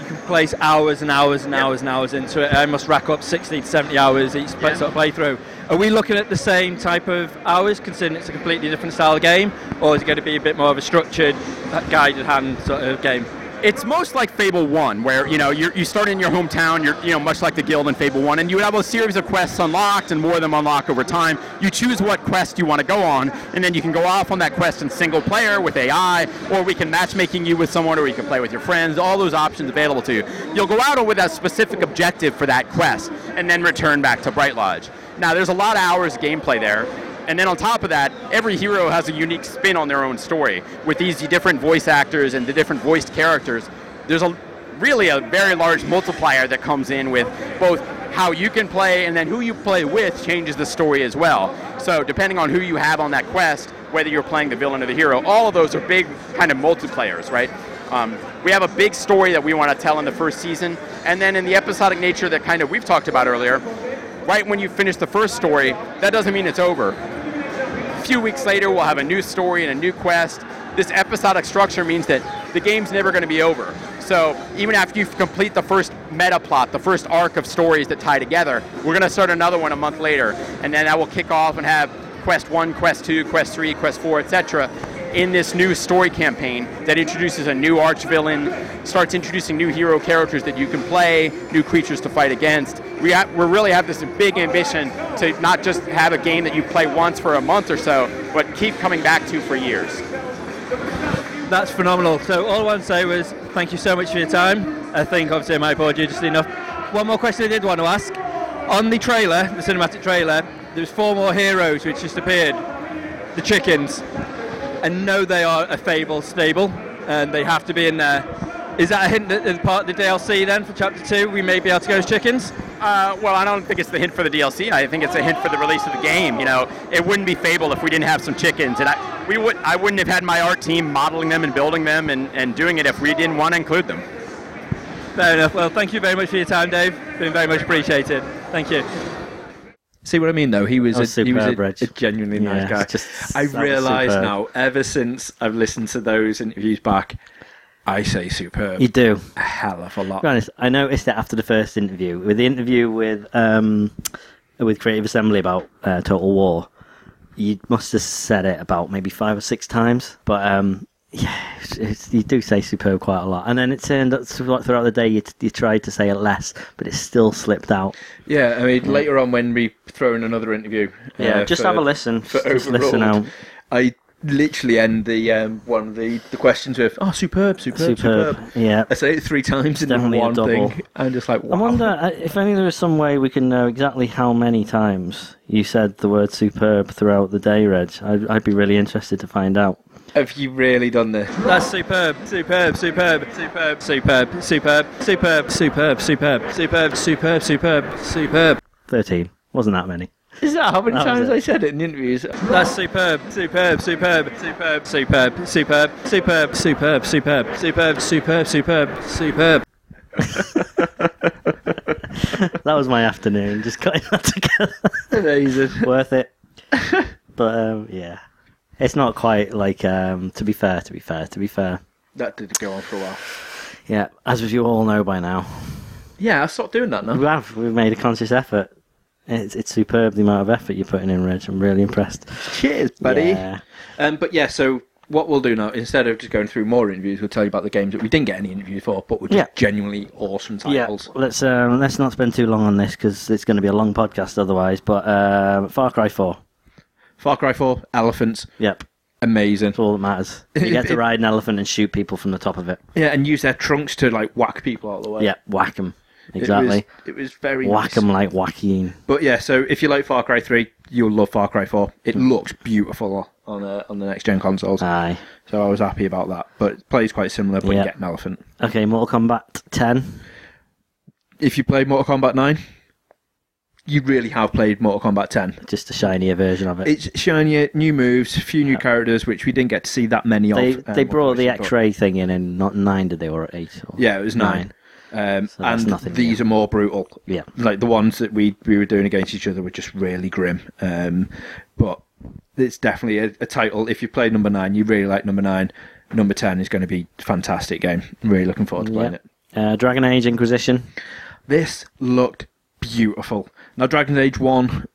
can place hours and hours and Yep. hours and hours into it. I must rack up 60 to 70 hours each Yeah. sort of playthrough. Are we looking at the same type of hours, considering it's a completely different style of game, or is it going to be a bit more of a structured, uh, guided hand sort of game? it's most like Fable One, where you know you start in your hometown. You're you know much like the guild in Fable One, and you have a series of quests unlocked, and more of them unlock over time. You choose what quest you want to go on, and then you can go off on that quest in single player with AI, or we can matchmaking you with someone, or you can play with your friends. All those options available to you. You'll go out with a specific objective for that quest, and then return back to Bright Lodge. Now, there's a lot of hours of gameplay there, and then on top of that, every hero has a unique spin on their own story. With these different voice actors and the different voiced characters, there's a really a very large multiplier that comes in with both how you can play and then who you play with changes the story as well. So depending on who you have on that quest, whether you're playing the villain or the hero, all of those are big kind of multiplayers, right? Um, we have a big story that we want to tell in the first season, and then in the episodic nature that kind of we've talked about earlier, right when you finish the first story, that doesn't mean it's over a few weeks later, we'll have a new story and a new quest. This episodic structure means that the game's never going to be over. So even after you complete the first meta plot, the first arc of stories that tie together, we're going to start another one a month later, and then that will kick off and have quest one, quest two, quest three, quest four, etc. In this new story campaign that introduces a new arch villain, starts introducing new hero characters that you can play, new creatures to fight against. We, we really have this big ambition to not just have a game that you play once for a month or so, but keep coming back to for years. That's phenomenal. So all I want to say was thank you so much for your time. I think obviously I might bored you just enough. One more question I did want to ask. On the trailer, the cinematic trailer, there's four more heroes which just appeared. The chickens. And know they are a Fable stable and they have to be in there. Is that a hint that part of the DLC then for chapter two we may be able to go as chickens? Uh, well, I don't think it's the hint for the DLC. I think it's a hint for the release of the game. You know, it wouldn't be Fable if we didn't have some chickens, and I, we would, I wouldn't have had my art team modeling them and building them and, and doing it if we didn't want to include them. Fair enough. Well, thank you very much for your time, Dave. Been very much appreciated. Thank you. See what I mean, though? He was, was a, he was a, a genuinely Yeah, nice guy. just- I realise now, ever since I've listened to those interviews back, I say superb You do. a hell of a lot. To be honest, I noticed it after the first interview. With the interview with um, with Creative Assembly about uh, Total War, you must have said it about maybe five or six times. But um, yeah, it's, it's, you do say superb quite a lot. And then it turned out throughout throughout the day you, you tried to say it less, but it still slipped out. Yeah, I mean, later on when we throw in another interview, Yeah, uh, just for- have a listen. for Just listen out. I literally end the um, one of the, the questions with, "Oh, superb, superb, superb." Superb. Yeah. I say it three times in Definitely a one thing. I'm just like, wow. I wonder uh, if only there was some way we can know exactly how many times you said the word superb throughout the day, Reg. I'd, I'd be really interested to find out. Have you really done this? That's superb, superb, superb, superb, superb, superb, superb, superb, superb, superb, superb, superb, superb. 13. Wasn't that many. Is that how many That times. I said it in interviews? That's superb, superb, superb, superb, superb, superb, superb, superb, superb, superb, superb, superb, superb. That was my afternoon, just cutting that together. Amazing. Worth it. But um, yeah, it's not quite like. Um, to be fair, to be fair, to be fair. That did go on for a while. Yeah, as you all know by now, Yeah, I stopped doing that now. we have we've made a conscious effort. It's it's superb the amount of effort you're putting in, Reg. I'm really impressed. Cheers, buddy. Yeah. Um, but yeah, so what we'll do now, instead of just going through more interviews, we'll tell you about the games that we didn't get any interviews for, but were just Yeah. genuinely awesome titles. Yeah, let's um, let's not spend too long on this because it's going to be a long podcast otherwise. But um, Far Cry Four, Far Cry 4, elephants, yep, amazing. that's all that matters. You get to (laughs) ride an elephant and shoot people from the top of it. Yeah, and use their trunks to like whack people out of the way. Yeah, whack 'em. It was- Exactly, It was, very whack nice. 'em like Joaquin. But yeah, so if you like Far Cry 3, you'll love Far Cry 4. It looks beautiful on uh, on the next gen consoles. Aye. So I was happy about that. But it plays quite similar, but Yeah. you get an elephant. Okay, Mortal Kombat 10. If you play Mortal Kombat 9, you really have played Mortal Kombat 10. Just a shinier version of it. It's shinier, new moves, a few new characters, which we didn't get to see that many they of. uh, they brought the unfortunately, but- X-ray thing in in not nine, did they, or eight? Or Yeah, it was nine. Um, So and nothing these are more brutal. Yeah. Like the ones that we, we were doing against each other were just really grim. Um, but it's definitely a, a title. If you play number nine, you really like number nine. Number 10 is going to be a fantastic game. I'm really looking forward to playing Yeah. it. Uh, Dragon Age Inquisition. This looked beautiful. Now, Dragon Age 1,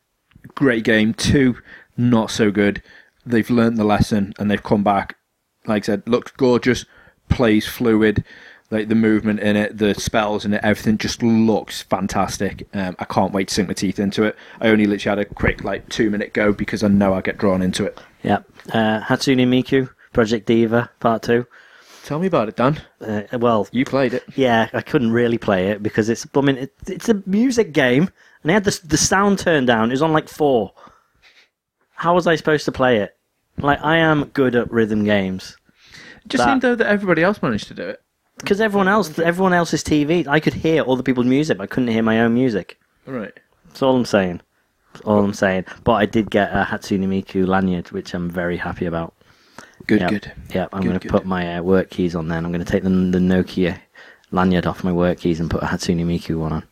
great game. 2, not so good. They've learned the lesson and they've come back. Like I said, looks gorgeous, plays fluid. Like the movement in it, the spells in it, everything just looks fantastic. Um, I can't wait to sink my teeth into it. I only literally had a quick like two minute go because I know I get drawn into it. Yeah. Uh, Hatsune Miku, Project Diva, Part 2. Tell me about it, Dan. Uh, well, You played it. yeah, I couldn't really play it because it's, I mean, it, it's a music game and they had the, the sound turned down. It was on like four. How was I supposed to play it? Like, I am good at rhythm games. It just That- seemed though that everybody else managed to do it. Because everyone else, everyone else's TV, I could hear other people's music, but I couldn't hear my own music. Right. That's all I'm saying. That's all I'm saying. But I did get a Hatsune Miku lanyard, which I'm very happy about. Good, Yep. good. Yeah, I'm going to put my uh, work keys on then. I'm going to take the, the Nokia lanyard off my work keys and put a Hatsune Miku one on.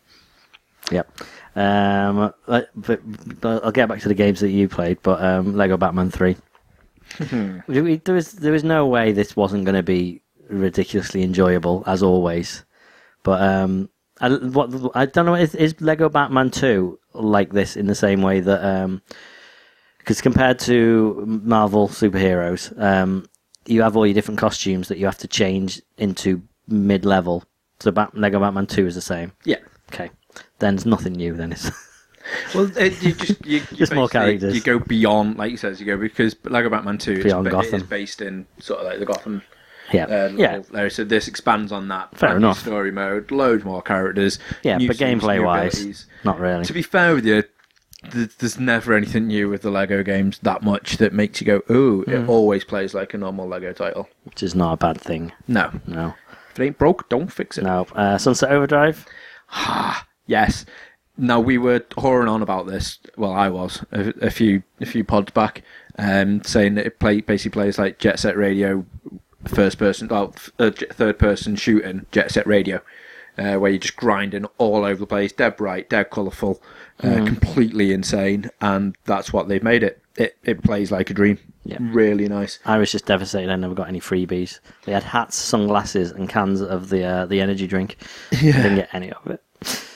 Yep. Um, but, but, but I'll get back to the games that you played. But um, Lego Batman Three. (laughs) We- we- there was there was no way this wasn't going to be ridiculously enjoyable as always. But um, I, what I don't know is, is Lego Batman Two like this in the same way that um, because compared to Marvel superheroes, um, you have all your different costumes that you have to change into mid level. So Bat- Lego Batman Two is the same. Yeah. Okay, then there's nothing new. Then it's (laughs) Well, it, you just you, you Just more characters. You go beyond, like you said, you go because Lego Batman Two Beyond is, Gotham. is based in sort of like the Gotham yeah, uh, yeah, there. So this expands on that. Fair enough. Story mode, loads more characters. yeah. But gameplay wise, not really. To be fair with you, th- there's never anything new with the Lego games that much that makes you go, "Ooh!" Mm. It always plays like a normal Lego title. which is not a bad thing. No, No, if it ain't broke, don't fix it. no. Uh, Sunset Overdrive. Ha yes. Now we were whoring on about this. Well, I was a, a few a few pods back, um, saying that it play basically plays like Jet Set Radio, first person, well, f- uh, third person shooting Jet Set Radio, uh, where you're just grinding all over the place, dead bright, dead colourful, uh, completely insane, and that's what they've made it. It it plays like a dream. Yeah. Really nice. I was just devastated. I never got any freebies. They had hats, sunglasses, and cans of the uh, the energy drink. (laughs) I didn't get any of it. (laughs)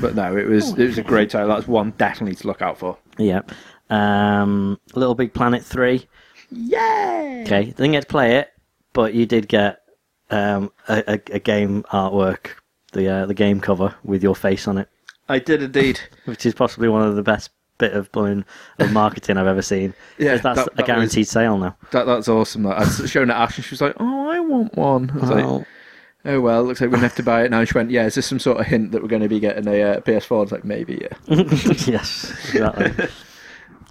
But no, it was it was a great title. That's one definitely to look out for. Yep. Um, Little Big Planet 3. Yay! Okay, didn't get to play it, but you did get um, a, a, a game artwork, the uh, the game cover with your face on it, I did indeed. (laughs) which is possibly one of the best bit of blown of marketing I've ever seen. (laughs) yeah, that's that- a that guaranteed sale now. That that's awesome. That I was showing it Ash, and she was like, "Oh, I want one." I was like, Oh, "Oh well, looks like we're gonna have to buy it now." And she went, "Yeah, is this some sort of hint that we're going to be getting a uh, PS4?" I was like, "Maybe, yeah." (laughs) yes, exactly.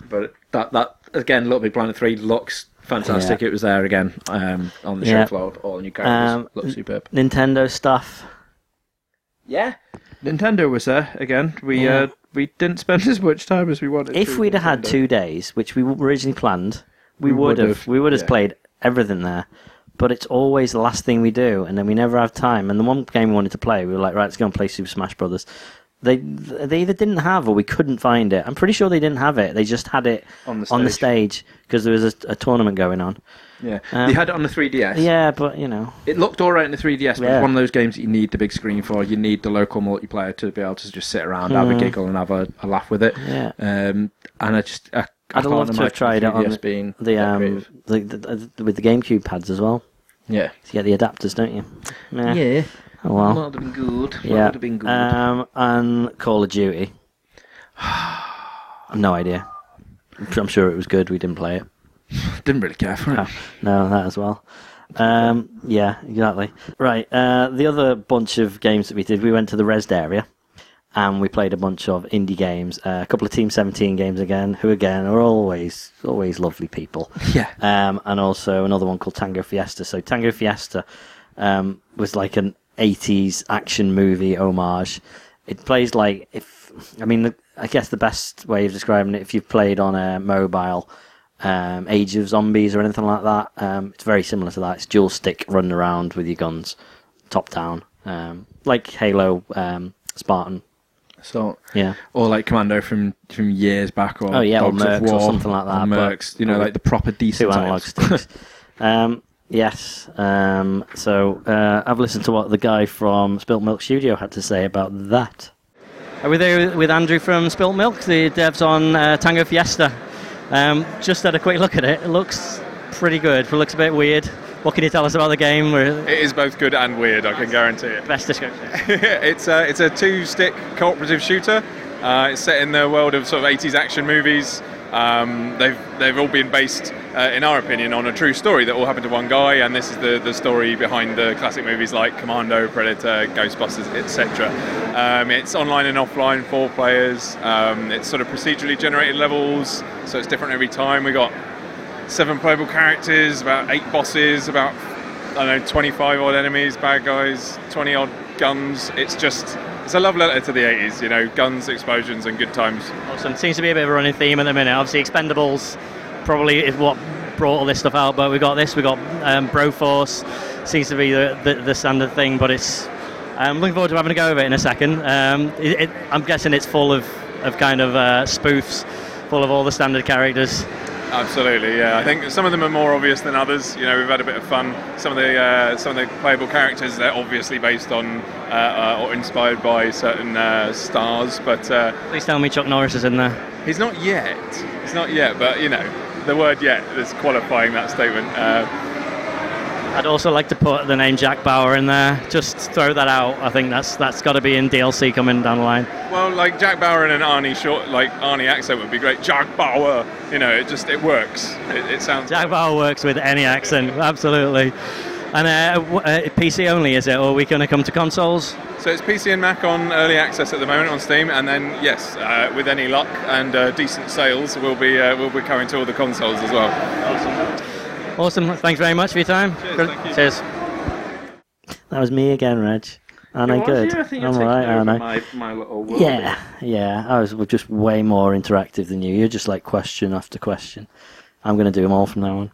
But that that again, Little Big Planet Three looks fantastic. Yeah. It was there again um, on the Yeah. show floor. All new characters Um, look superb. Nintendo stuff. Yeah, Nintendo was there again. We Yeah. uh, we didn't spend (laughs) as much time as we wanted. If we'd have had two days, which we originally planned, we, We would have. We would have played everything there. But it's always the last thing we do, and then we never have time. And the one game we wanted to play, we were like, right, let's go and play Super Smash Brothers. They they either didn't have or we couldn't find it. I'm pretty sure they didn't have it. They just had it On the on the stage. stage because there was a, a tournament going on. yeah, Um, they had it on the 3DS. Yeah, but you know, It looked all right in the 3DS, but Yeah. it's one of those games that you need the big screen for. You need the local multiplayer to be able to just sit around, have a Mhm. giggle, and have a, a laugh with it. yeah. Um, and I just, I, I I'd can't love to have tried it on 3DS the- being The that um creative. the, the, the with the GameCube pads as well. yeah, You get the adapters, don't you? Yeah. Oh well. That would have been good. That Yeah. would have been good. Um, and Call of Duty. (sighs) no idea. I'm sure it was good. We didn't play it. (sighs) Didn't really care for it. Oh, no, that as well. Um, yeah, exactly. Right. Uh, the other bunch of games that we did, we went to the Rezzed area, and we played a bunch of indie games. Uh, a couple of Team 17 games again, who again are always always lovely people. (laughs) Yeah. Um, and also another one called Tango Fiesta. So Tango Fiesta um, was like an 80s action movie homage. It plays like if I mean I guess the best way of describing it if you've played on a mobile um, Age of Zombies or anything like that. Um, it's very similar to that. It's dual stick running around with your guns, top down, um, like Halo um, Spartan. So, Yeah, or like Commando from from years back, or Oh, yeah, or Dogs of Mercs or something like that, Mercs, you know, like the proper decent two analog (laughs) sticks. um, yes. Um, so uh, I've listened to what the guy from Spilt Milk Studio had to say about that. Are we there with Andrew from Spilt Milk, the devs on uh, Tango Fiesta? Um, just had a quick look at it. It looks pretty good. It looks a bit weird. What can you tell us about the game? It is both good and weird, I can guarantee it. best description. (laughs) it's a, it's a two-stick cooperative shooter. Uh, it's set in the world of sort of 80s action movies. Um, they've they've all been based, uh, in our opinion, on a true story that all happened to one guy, and this is the, the story behind the classic movies like Commando, Predator, Ghostbusters, etc. Um, it's online and offline, four players. Um, it's sort of procedurally generated levels, so it's different every time. We got seven playable characters, about eight bosses, about I don't know, 25 odd enemies, bad guys, 20 odd guns. It's just, it's a love letter to the 80s, you know, guns, explosions, and good times. Awesome. Seems to be a bit of a running theme at the minute. Obviously, Expendables probably is what brought all this stuff out. But we got this. We got um, Broforce. Seems to be the, the, the standard thing. But it's. I'm looking forward to having a go of it in a second. Um, it, it, I'm guessing it's full of, of kind of uh, spoofs, full of all the standard characters. Absolutely, yeah. I think some of them are more obvious than others. You know, we've had a bit of fun. Some of the uh, some of the playable characters they're obviously based on uh, uh, or inspired by certain uh, stars, but uh, Please tell me Chuck Norris is in there. he's not yet. He's not yet, but you know, the word "yet" is qualifying that statement. I'd also like to put the name Jack Bauer in there. Just throw that out. I think that's that's got to be in DLC coming down the line. Well, like Jack Bauer and an Arnie short, like Arnie accent would be great. Jack Bauer, you know, it just it works. It, it sounds. Jack Bauer works with any accent, absolutely. And uh, uh, PC only, is it? Or are we going to come to consoles? So it's PC and Mac on early access at the moment on Steam, and then yes, uh, with any luck and uh, decent sales, we'll be uh, we'll be coming to all the consoles as well. Awesome. Thanks very much for your time. Cheers, thank you. Cheers. That was me again, Reg. Aren't I good? I'm alright, aren't I? My, my little world. Yeah, yeah. I was just way more interactive than you. You're just like question after question. I'm going to do them all from now on.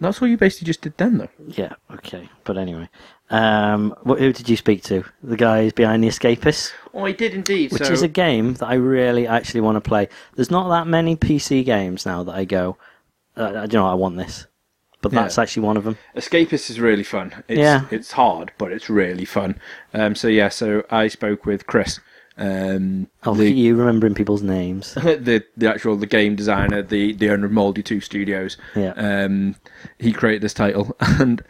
That's what you basically just did then, though. Yeah, okay. But anyway, um, wh- who did you speak to? The guys behind the Escapists, Oh, I did indeed. which so, is a game that I really actually want to play. There's not that many PC games now that I go. Uh, you know, I want this, but Yeah. that's actually one of them. Escapist is really fun. It's, Yeah. it's hard, but it's really fun. Um, so yeah, so I spoke with Chris, um, Oh, look the, at you remembering people's names. (laughs) the the actual the game designer, the the owner of Mouldy Toof Studios. Yeah. Um, he created this title, (laughs) and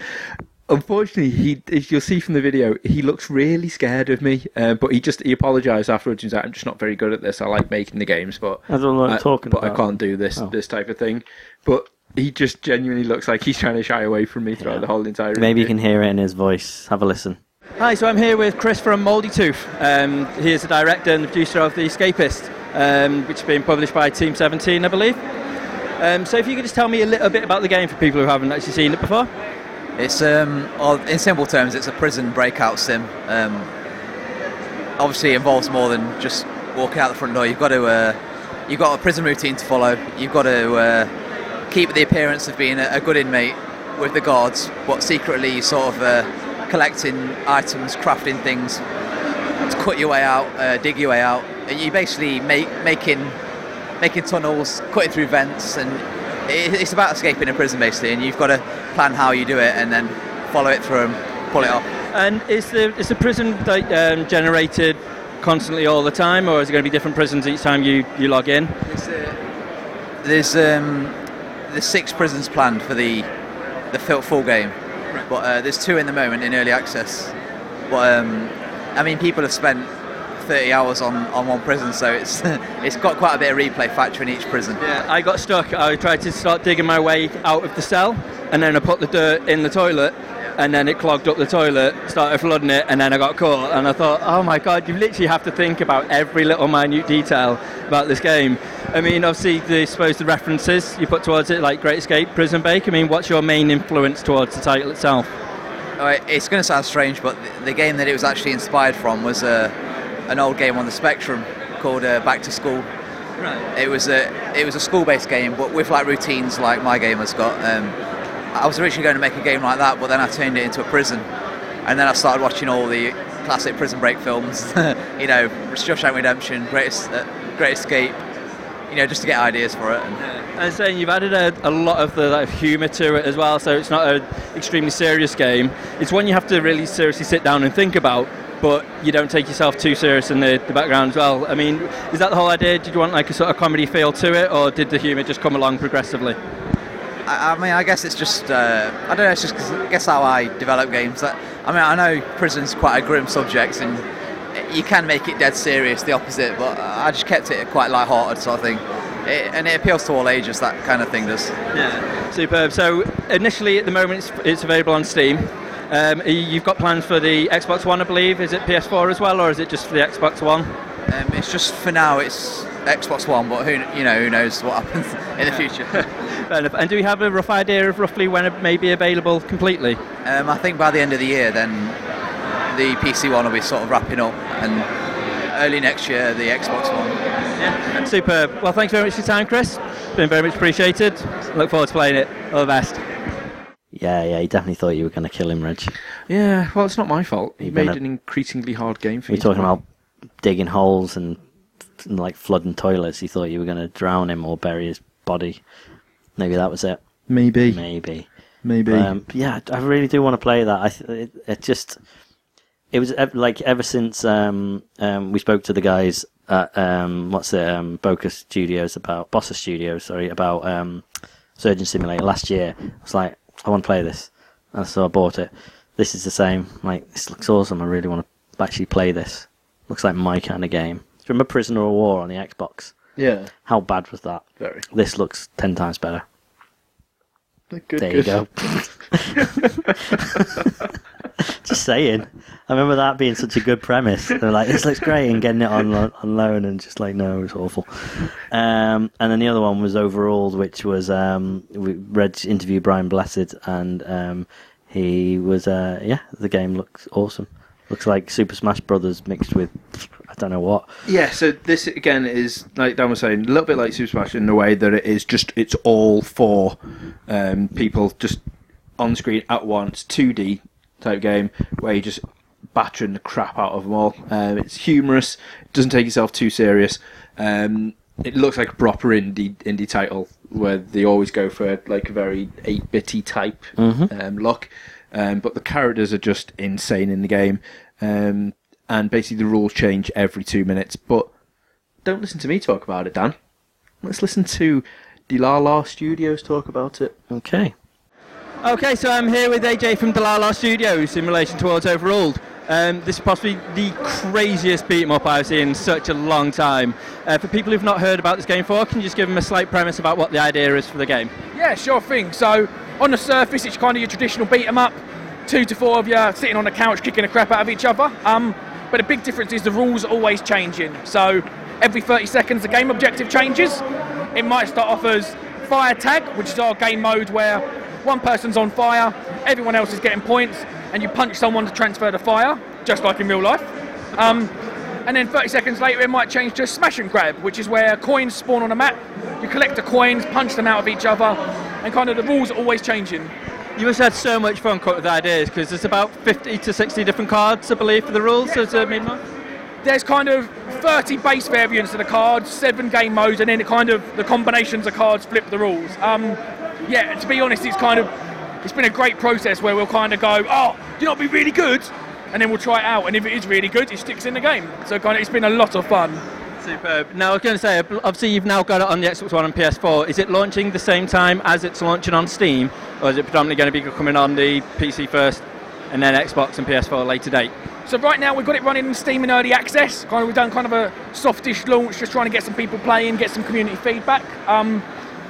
unfortunately, he as you'll see from the video, he looks really scared of me. Uh, but he just he apologised afterwards. He's like, "I'm just not very good at this. I like making the games, but I don't know what I'm talking but I can't do this Oh. this type of thing." But he just genuinely looks like he's trying to shy away from me throughout Yeah. the whole entire. Maybe you can hear it in his voice. Have a listen. Hi, so I'm here with Chris from Mouldy Toof. Um, he is the director and the producer of The Escapist, um, which has been published by Team 17, I believe. Um, so if you could just tell me a little bit about the game for people who haven't actually seen it before. It's um, in simple terms, it's a prison breakout sim. Um, obviously, involves more than just walking out the front door. You've got to, uh, you've got a prison routine to follow. You've got to uh, keep the appearance of being a, good inmate with the guards, but secretly you sort of uh, collecting items, crafting things to cut your way out, uh, dig your way out. And you basically make making making tunnels, cutting through vents, and it's about escaping a prison basically. And you've got to plan how you do it, and then follow it through and pull it off. And is the, is the prison like, um, generated constantly all the time, or is it going to be different prisons each time you, you log in? There's um, there's six prisons planned for the the full full game, but uh, there's two in the moment in early access. But um, I mean, people have spent 30 hours on, on one prison, so it's (laughs) it's got quite a bit of replay factor in each prison. Yeah, I got stuck. I tried to start digging my way out of the cell, and then I put the dirt in the toilet, and then it clogged up the toilet, started flooding it, and then I got caught. And I thought, oh my god, you literally have to think about every little minute detail about this game. I mean, obviously, the supposed references you put towards it, like Great Escape, Prison Break. I mean, what's your main influence towards the title itself? It's going to sound strange, but the, game that it was actually inspired from was uh, an old game on the Spectrum called uh, Back to School. Right. It was a it was a school-based game, but with like routines like my game has got. Um, I was originally going to make a game like that, but then I turned it into a prison, and then I started watching all the classic Prison Break films. (laughs) you know, Shawshank Redemption, Great, uh, Great Escape. You know, just to get ideas for it. And, And saying you've added a, a lot of the like, humour to it as well, so it's not an extremely serious game. It's one you have to really seriously sit down and think about, but you don't take yourself too serious in the, the background as well. I mean, is that the whole idea? Did you want like a sort of comedy feel to it, or did the humour just come along progressively? I, I mean, I guess it's just uh, I don't know. It's just 'cause I guess how I develop games. That I mean, I know prison's quite a grim subject, and you can make it dead serious, the opposite. But I just kept it quite light-hearted sort of thing, it, and it appeals to all ages. That kind of thing does. Yeah, superb. So initially, at the moment, it's, it's available on Steam. Um, you've got plans for the Xbox One, I believe. Is it PS4 as well, or is it just for the Xbox One? Um, it's just for now, it's Xbox One, but who you know who knows what happens (laughs) in the future. (laughs) Fair enough. And do we have a rough idea of roughly when it may be available completely? Um, I think by the end of the year, then the PC one will be sort of wrapping up, and early next year the Xbox one. Yeah. Superb. Well, thanks very much for your time, Chris. Been very much appreciated. Look forward to playing it. All the best. Yeah, yeah, he definitely thought you were going to kill him, Reg. Yeah, well, it's not my fault. He You've made a- an increasingly hard game for you. were talking about digging holes and, and like flooding toilets. He thought you were going to drown him or bury his body. Maybe that was it. maybe, Maybe. maybe. Um, but yeah, I really do want to play that. I th- it, it just it was ev- like ever since um, um, we spoke to the guys at um, what's it um, Boca Studios about Bossa Studios, sorry about um, Surgeon Simulator last year. I was like, I want to play this, and so I bought it. This is the same. Like this looks awesome. I really want to actually play this. Looks like my kind of game. Do you remember Prisoner of War on the Xbox? yeah, How bad was that? very This looks ten times better. good. There good. you go. (laughs) (laughs) (laughs) (laughs) Just saying. I remember that being such a good premise. They're like, this looks great, and getting it on on loan, and just like, no, it's awful. Um, and then the other one was Overruled, which was um, we read interview Brian Blessed, and um, he was uh, yeah, the game looks awesome. Looks like Super Smash Brothers mixed with I don't know what. Yeah, so this again is like Dan was saying, a little bit like Super Smash in the way that it is just it's all for um, people just on screen at once, 2D type game where you just battering the crap out of them all. Um, it's humorous, doesn't take itself too serious. Um, it looks like a proper indie indie title where they always go for like a very 8-bitty type um, look. Um, but the characters are just insane in the game. Um, and basically the rules change every two minutes. But don't listen to me talk about it, Dan. Let's listen to Dlala Studios talk about it. Okay. Okay, so I'm here with AJ from Dlala Studios in relation towards Overruled. Um, this is possibly the craziest beat 'em up I've seen in such a long time. Uh, for people who've not heard about this game before, can you just give them a slight premise about what the idea is for the game? Yeah, sure thing. So on the surface, it's kind of your traditional beat 'em up, two to four of you sitting on a couch kicking the crap out of each other. Um, but the big difference is the rules are always changing. So every 30 seconds, the game objective changes. It might start off as fire tag, which is our game mode where one person's on fire, everyone else is getting points, and you punch someone to transfer the fire, just like in real life. Um, and then 30 seconds later, it might change to smash and grab, which is where coins spawn on a map. You collect the coins, punch them out of each other, and kind of the rules are always changing. You must have had so much fun with ideas because there's about 50 to 60 different cards, I believe, for the rules. a minimum. There's kind of 30 base variants of the cards, seven game modes, and then it kind of the combinations of cards flip the rules. Um, yeah, to be honest, it's kind of it's been a great process where we'll kind of go, oh, do you not be really good, and then we'll try it out, and if it is really good, it sticks in the game. So kind of it's been a lot of fun. Superb. Now, I was going to say, obviously, you've now got it on the Xbox One and PS4. Is it launching the same time as it's launching on Steam, or is it predominantly going to be coming on the PC first and then Xbox and PS4 later date? So right now we've got it running in Steam in early access. Kind of, we've done kind of a softish launch, just trying to get some people playing, get some community feedback. Um,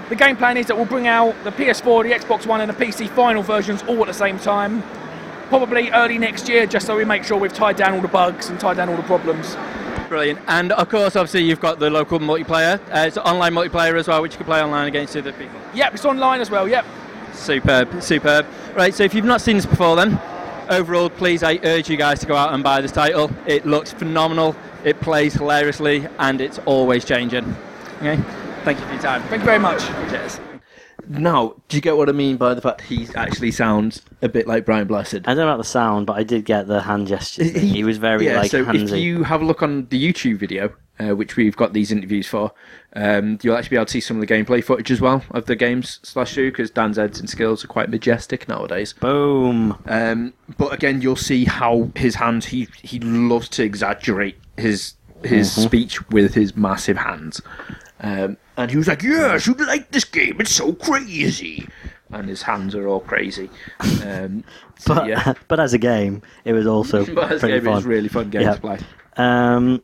the game plan is that we'll bring out the PS4, the Xbox One, and the PC final versions all at the same time. Probably early next year, just so we make sure we've tied down all the bugs and tied down all the problems. Brilliant. And of course, obviously, you've got the local multiplayer. Uh, it's online multiplayer as well, which you can play online against other people. Yep, it's online as well. Yep. Superb, superb. Right, so if you've not seen this before, then overall, please, I urge you guys to go out and buy this title. It looks phenomenal, it plays hilariously, and it's always changing. Okay, thank you for your time. Thank you very much. Cheers. Now, do you get what I mean by the fact he actually sounds a bit like Brian Blessed? I don't know about the sound, but I did get the hand gestures. thing. He was very yeah, like so handsy. if you have a look on the YouTube video, uh, which we've got these interviews for, um, you'll actually be able to see some of the gameplay footage as well of the games slash two because Dan's editing skills are quite majestic nowadays. Boom. Um, but again, you'll see how his hands he he loves to exaggerate his his speech with his massive hands. Um, and he was like, "Yes, you'd like this game? It's so crazy." and his hands are all crazy. Um, (laughs) so, But yeah, (laughs) but as a game, it was also (laughs) but as a pretty game, it fun. was really fun game Yeah. to play. Um,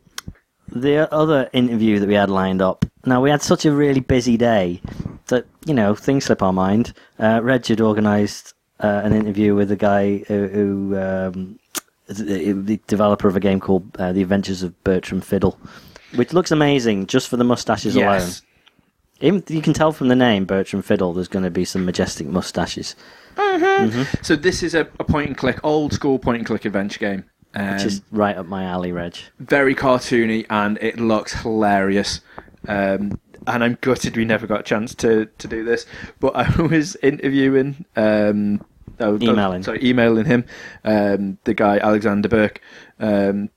the other interview that we had lined up. Now we had such a really busy day that you know things slip our mind. Uh, Reg had organised uh, an interview with a guy who, who um, the the developer of a game called uh, The Adventures of Bertram Fiddle, which looks amazing just for the mustaches alone. Yes. Even, you can tell from the name Bertram Fiddle. There's going to be some majestic mustaches, Mhm. So this is a, a point and click, old school point and click adventure game. Um, which is right up my alley, Reg. very cartoony and it looks hilarious. Um, and I'm gutted we never got a chance to, to do this. But I (laughs) was interviewing, um, oh, oh, Emailing. sorry, emailing him, um, the guy Alexander Burke. Um,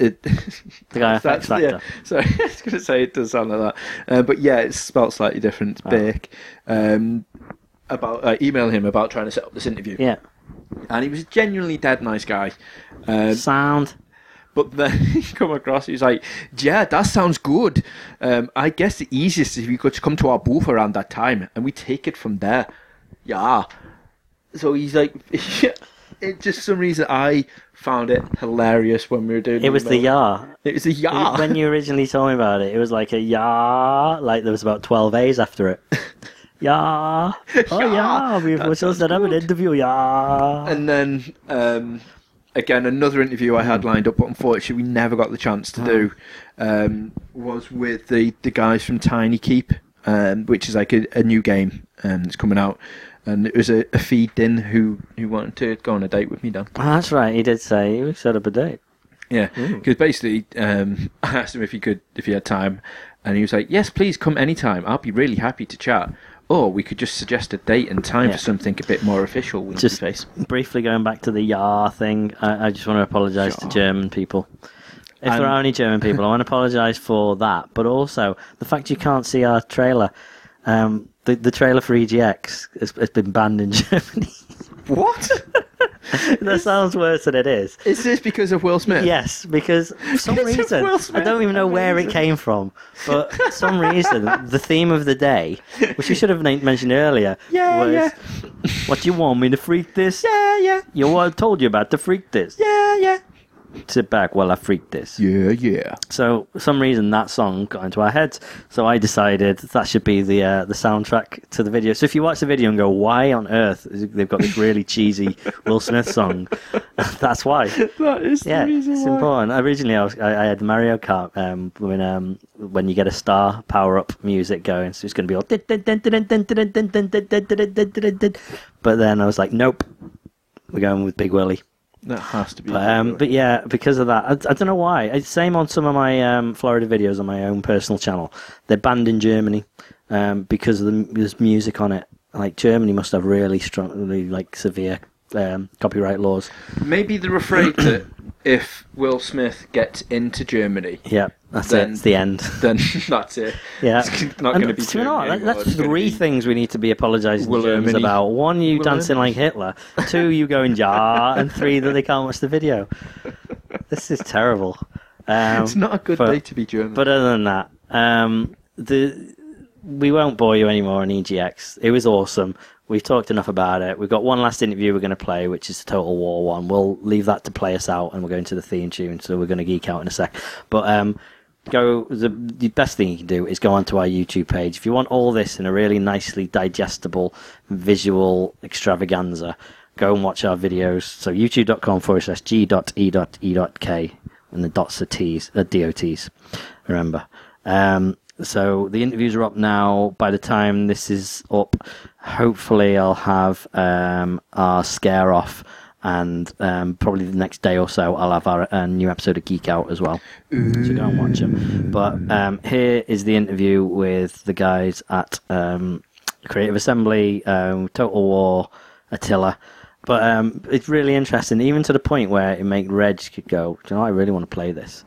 it, The guy (laughs) off X That's- Factor. Yeah, (laughs) sorry, (laughs) I was going to say it does sound like that, uh, but yeah, it's spelled slightly different. It's Oh. Burke. Um, about uh, emailing him about trying to set up this interview, Yeah, and he was a genuinely dead nice guy. Um, sound. but then he come across, he's like, "Yeah, that sounds good. Um, I guess the easiest is if you could come to our booth around that time, and we take it from there." Yeah. So he's like, it just some reason I found it hilarious when we were doing. It It was the yah. It was a yah. When you originally told me about it, it was like a yah, like there was about 12 A's after it. (laughs) yah. (laughs) Oh, Yah. yeah. We were supposed to have an interview, yah. And then um, again, another interview I had lined up, but unfortunately we never got the chance to do, um, was with the, the guys from Tiny Keep, um, which is like a, a new game and it's coming out. And it was a, a Phi Dinh who, who wanted to go on a date with me, Dan. Oh, that's right. He did say he set up a date. Yeah, because basically, um, (laughs) I asked him if he could, if he had time, and he was like, "Yes, please come anytime. I'll be really happy to chat." Or we could just suggest a date and time Yeah. for something a bit more official. Winky Just face. briefly going back to the yah thing, I, I just want to apologise to German people. If there And- are any German people, I want to apologise for that, but also the fact you can't see our trailer. Um, the, the trailer for EGX has, has been banned in (laughs) Germany. What? (laughs) that sounds worse than it is. Is this because of Will Smith? Yes, because for some of reason Will I don't even know where it came from, but for some (laughs) reason the theme of the day, which we should have na- mentioned earlier, Yeah, was yeah. "What you want me to freak this? Yeah, yeah, You what I told you about to freak this? yeah, yeah. Sit back while I freak this." Yeah, yeah. So for some reason that song got into our heads, so I decided that should be the uh, the soundtrack to the video. So if you watch the video and go, "Why on earth they've got this really cheesy Will Smith song?" That's why. That is Yeah, the reason it's why. important. Originally, I, was, I, I had Mario Kart um, when um, when you get a star power up music going, so it's going to be all. But then I was like, nope, we're going with Big Willie. That has to be. But, um, but yeah, because of that, I, I don't know why. It's same on some of my um, Florida videos on my own personal channel. They're banned in Germany um, because of the there's music on it. Like Germany must have really strong, really like severe um, copyright laws. Maybe they're afraid that if Will Smith gets into Germany, Yeah, that's Then- it. It's the end. (laughs) then that's it. (laughs) Yeah, It's not going to be. do you know what? That- That's three things we need to be apologising to Will Germans Ermini. about. One, you dancing like Hitler. Two, you going jar. (laughs) and three, that they can't watch the video. This is terrible. Um, It's not a good but- day to be German. But other than that, um, the we won't bore you anymore on EGX. It was awesome. We've talked enough about it. We've got one last interview we're going to play, which is the Total War one. We'll leave that to play us out, and we're going to the theme tune, so we're going to geek out in a sec. But um, go. The, the best thing you can do is go onto our YouTube page if you want all this in a really nicely digestible visual extravaganza. Go and watch our videos. So youtube.com forward slash g.e.e.k and the dots are T's, uh, DOTs. Remember. Um, so the interviews are up now. By the time this is up, hopefully I'll have um, our scare off, and um, probably the next day or so I'll have our uh, new episode of Geek Out as well. So go and watch them. But um, here is the interview with the guys at um, Creative Assembly, um, Total War, Attila. But um, it's really interesting, even to the point where it made Reg could go, Do you know, I really want to play this.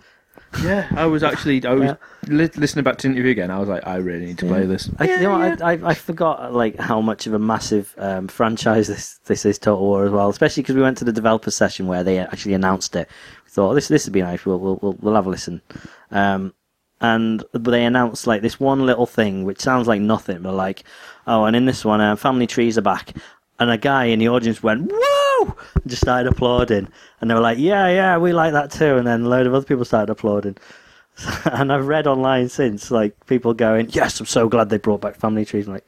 Yeah, I was actually. I was Yeah. li- listening back to the interview again. I was like, I really need to play this. I, you know, what, I, I, I forgot like how much of a massive um, franchise this this is Total War as well. Especially because we went to the developer session where they actually announced it. We thought this this would be nice. We'll we'll we'll, we'll have a listen. Um, and they announced like this one little thing, which sounds like nothing, but like, oh, and in this one, uh, family trees are back, and a guy in the audience went, "Whoa!" And just started applauding, and they were like, "Yeah, yeah, we like that too," and then a load of other people started applauding. (laughs) and I've read online since, like people going, "Yes, I'm so glad they brought back family trees." I'm like,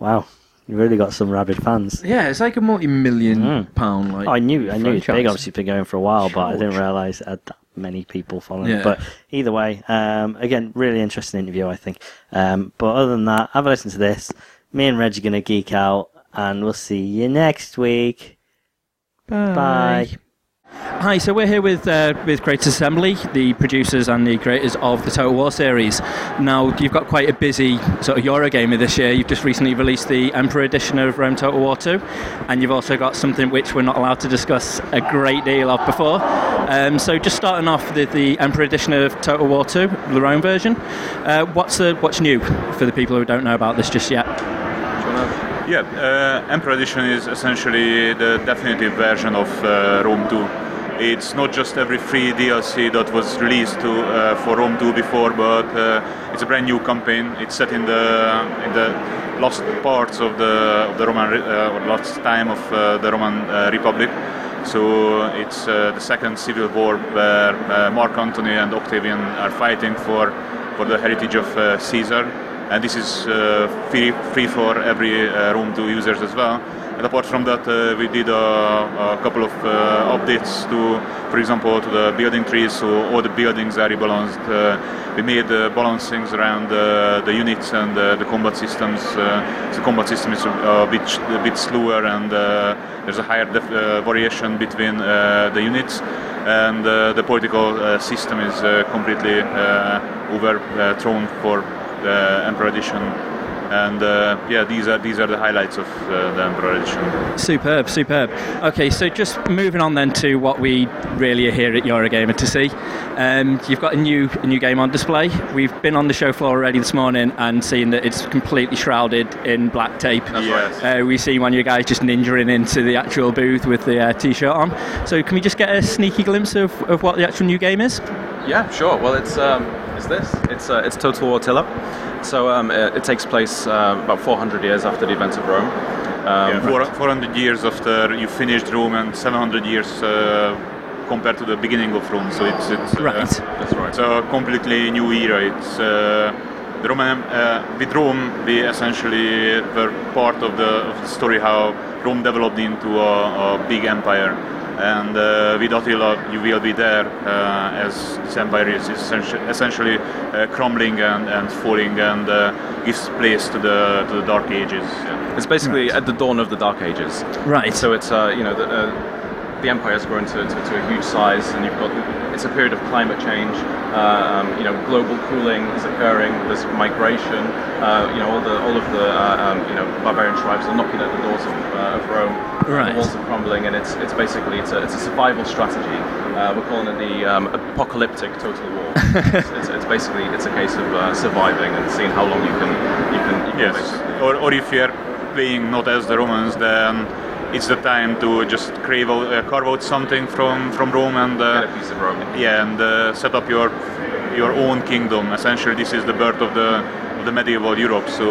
wow, you really got some rabid fans. Yeah, it's like a multi-million Mm. pound like. I knew, I knew it's big. Obviously, it's been going for a while, but I didn't realise it had that many people following. Yeah. But either way, um, again, really interesting interview, I think. Um, but other than that, have a listen to this. Me and Reg are going to geek out, and we'll see you next week. Bye. Hi, so we're here with uh, with Creative Assembly, the producers and the creators of the Total War series. Now, you've got quite a busy sort of Eurogamer this year. You've just recently released the Emperor edition of Rome Total War 2, and you've also got something which we're not allowed to discuss a great deal of before. Um, so, just starting off with the Emperor edition of Total War 2, the Rome version, uh, what's the, what's new for the people who don't know about this just yet? Yeah, uh, Emperor Edition is essentially the definitive version of uh, Rome 2. It's not just every free DLC that was released to, uh, for Rome 2 before, but uh, it's a brand new campaign. It's set in the in the lost parts of the of the Roman uh, or lost time of uh, the Roman Republic. So it's the second civil war where Mark Antony and Octavian are fighting for for the heritage of Caesar and this is uh, free, free for every uh, Rome 2 users as well. And apart from that, uh, we did a, a couple of updates to, for example, to the building trees, so all the buildings are rebalanced. We made balancings around the units and the combat systems. The combat system is a, bit a bit slower, and there's a higher def- variation between the units and uh, the political uh, system is uh, completely overthrown for the Emperor Edition. And uh, yeah, these are these are the highlights of uh, the Emperor Edition. Superb, superb. Okay, so just moving on then to what we really are here at Eurogamer to see. Um, you've got a new a new game on display. We've been on the show floor already this morning and seen that it's completely shrouded in black tape. Yes. Uh, we see one of you guys just ninjaing into the actual booth with the uh, t-shirt on. So can we just get a sneaky glimpse of, of what the actual new game is? Yeah, sure. Well, it's um, it's this. It's uh, it's Total War Attila. So um, it, it takes place uh, about 400 years after the events of Rome. Um, yeah, four, 400 years after you finished Rome and 700 years uh, compared to the beginning of Rome. So it's it's uh, Right. That's right. It's a completely new era. It's uh, the Roman uh, with Rome. We essentially were part of the, of the story how Rome developed into a, a big empire, and uh, with Attila, you will be there uh, as this empire is essentially, essentially uh, crumbling and, and falling, and uh, gives place to the to the Dark Ages. It's basically at the dawn of the Dark Ages. Right. So it's uh, you know the, uh, the empire has grown to, to, to a huge size, and you've got it's a period of climate change. Uh, um, you know, global cooling is occurring. There's migration. Uh, you know, all the all of the uh, um, you know barbarian tribes are knocking at the doors of, uh, of Rome. Right. The walls are crumbling, and it's it's basically it's a, it's a survival strategy. Uh, we're calling it the um, apocalyptic total war. (laughs) it's, it's, it's basically it's a case of uh, surviving and seeing how long you can you can, you can Yes, or, or if you're playing not as the Romans, then it's the time to just crave uh, carve out something from, from Rome and uh, get a piece of Rome. yeah, and uh, set up your your own kingdom. Essentially, this is the birth of the of the medieval Europe. So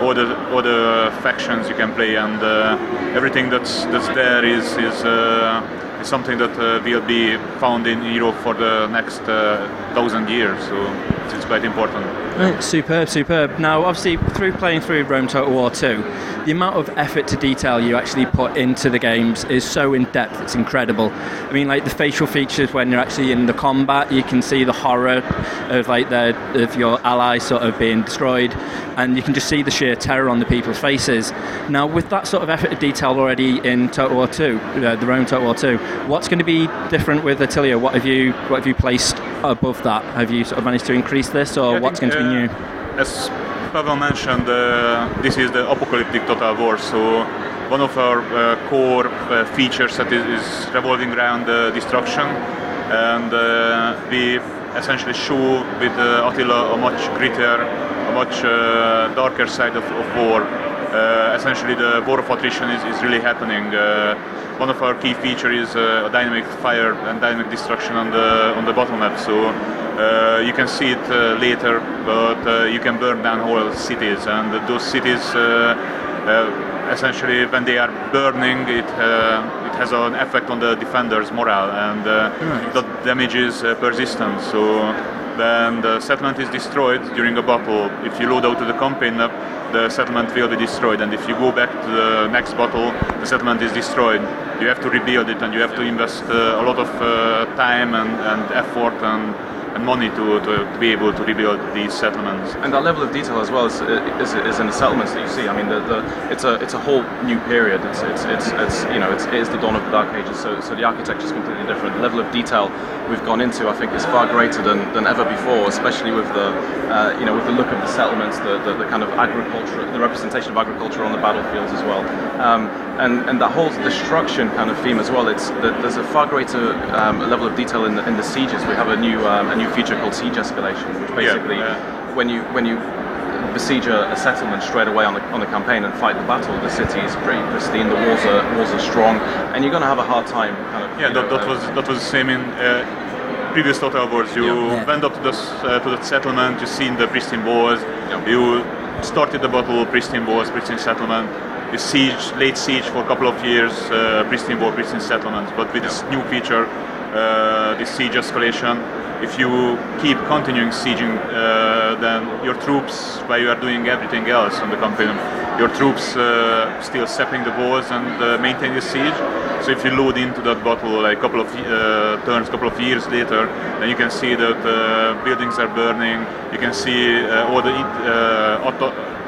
all the all the factions you can play and uh, everything that's that's there is is. Uh, is something that uh, will be found in Europe for the next uh, thousand years, so it's, quite important. Superb, superb. Now, obviously, through playing through Rome Total War 2, the amount of effort to detail you actually put into the games is so in depth, it's incredible. I mean, like the facial features when you're actually in the combat, you can see the horror of like the of your ally sort of being destroyed, and you can just see the sheer terror on the people's faces. Now, with that sort of effort to detail already in Total War 2, uh, the Rome Total War 2, what's going to be different with Attila? What have you what have you placed above that? Have you sort of managed to increase this, or Yeah, what's think, going to be uh, new? As Pavel mentioned, uh, this is the apocalyptic total war. So one of our uh, core uh, features that is, is revolving around uh, destruction, and uh, we essentially show with uh, Attila a much grittier, a much uh, darker side of, of war. Uh, essentially the war of attrition is, is really happening. Uh, one of our key features is uh, dynamic fire and dynamic destruction on the on the bottom map. So uh, you can see it uh, later, but uh, you can burn down whole cities, and those cities. essentially, when they are burning, it it has an effect on the defenders' morale, and right. that damages persistence. So then the settlement is destroyed during a battle. If you load out to the campaign map, the settlement will be destroyed, and if you go back to the next battle, the settlement is destroyed. You have to rebuild it, and you have to invest uh, a lot of uh, time and, and effort and money to, to, be able to rebuild these settlements. And that level of detail as well is, is, is in the settlements that you see. I mean, the, the, it's a it's a whole new period. It's it's it's, it's you know it's, it is the dawn of the Dark Ages. So so the architecture is completely different. The level of detail we've gone into, I think, is far greater than, than ever before. Especially with the uh, you know with the look of the settlements, the, the, the, kind of agriculture, the representation of agriculture on the battlefields as well. Um, and and that whole destruction kind of theme as well. It's there's a far greater um, level of detail in the, in the sieges. We have a new um, a new feature called siege escalation, which basically yeah, yeah. when you when you besiege a, a, settlement straight away on the on the campaign and fight the battle, the city is pretty pristine. The walls are walls are strong, and you're going to have a hard time. Kind of, yeah, that, know, that uh, was that was the same in. Uh, previous Total Wars, you yeah. went up to the, uh, to the settlement, you seen the pristine walls, you started the battle, pristine walls, pristine settlement, you siege, late siege for a couple of years, uh, pristine wall, pristine settlements, but with this new feature, uh, this siege escalation, if you keep continuing sieging, uh, then your troops, while you are doing everything else on the campaign, your troops uh, still stepping the walls and uh, maintain the siege. So if you load into that battle like a couple of uh, turns, couple of years later, then you can see that buildings are burning. You can see all the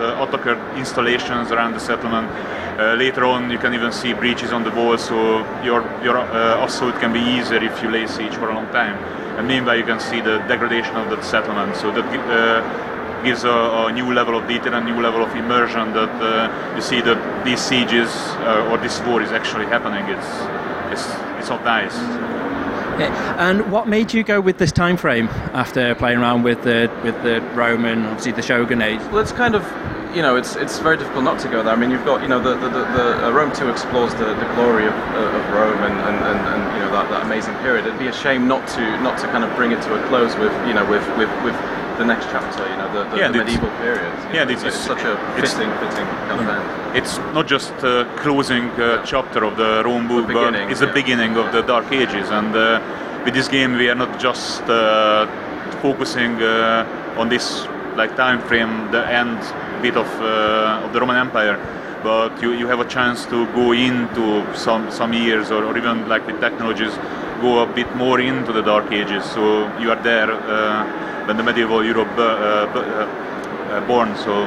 attacker installations around the settlement. later on, you can even see breaches on the wall, so your your assault can be easier if you lay siege for a long time and meanwhile you can see the degradation of that settlement. So that uh, gives a, a, new level of detail and new level of immersion that uh, you see that these sieges uh, or this war is actually happening. It's it's it's not nice. And what made you go with this time frame after playing around with the with the Roman, obviously the Shogun age? Well, it's kind of you know, it's it's very difficult not to go there. I mean, you've got you know the the, the, the uh, Rome Two explores the, the glory of, uh, of Rome and, and, and, and, you know that, that amazing period. It'd be a shame not to not to kind of bring it to a close with you know with with, with the next chapter. You know the, the, yeah, the medieval period. Yeah, know, it's, it's, such a fitting fitting kind of end. It's not just a closing uh, yeah. chapter of the Rome book, but it's the yeah. beginning of the Dark Ages. And uh, with this game, we are not just uh, focusing uh, on this like time frame, the end bit of, uh, of the Roman Empire, but you, you have a chance to go into some some years or, or even like with technologies, go a bit more into the Dark Ages. So you are there uh, when the medieval Europe uh, uh, born. So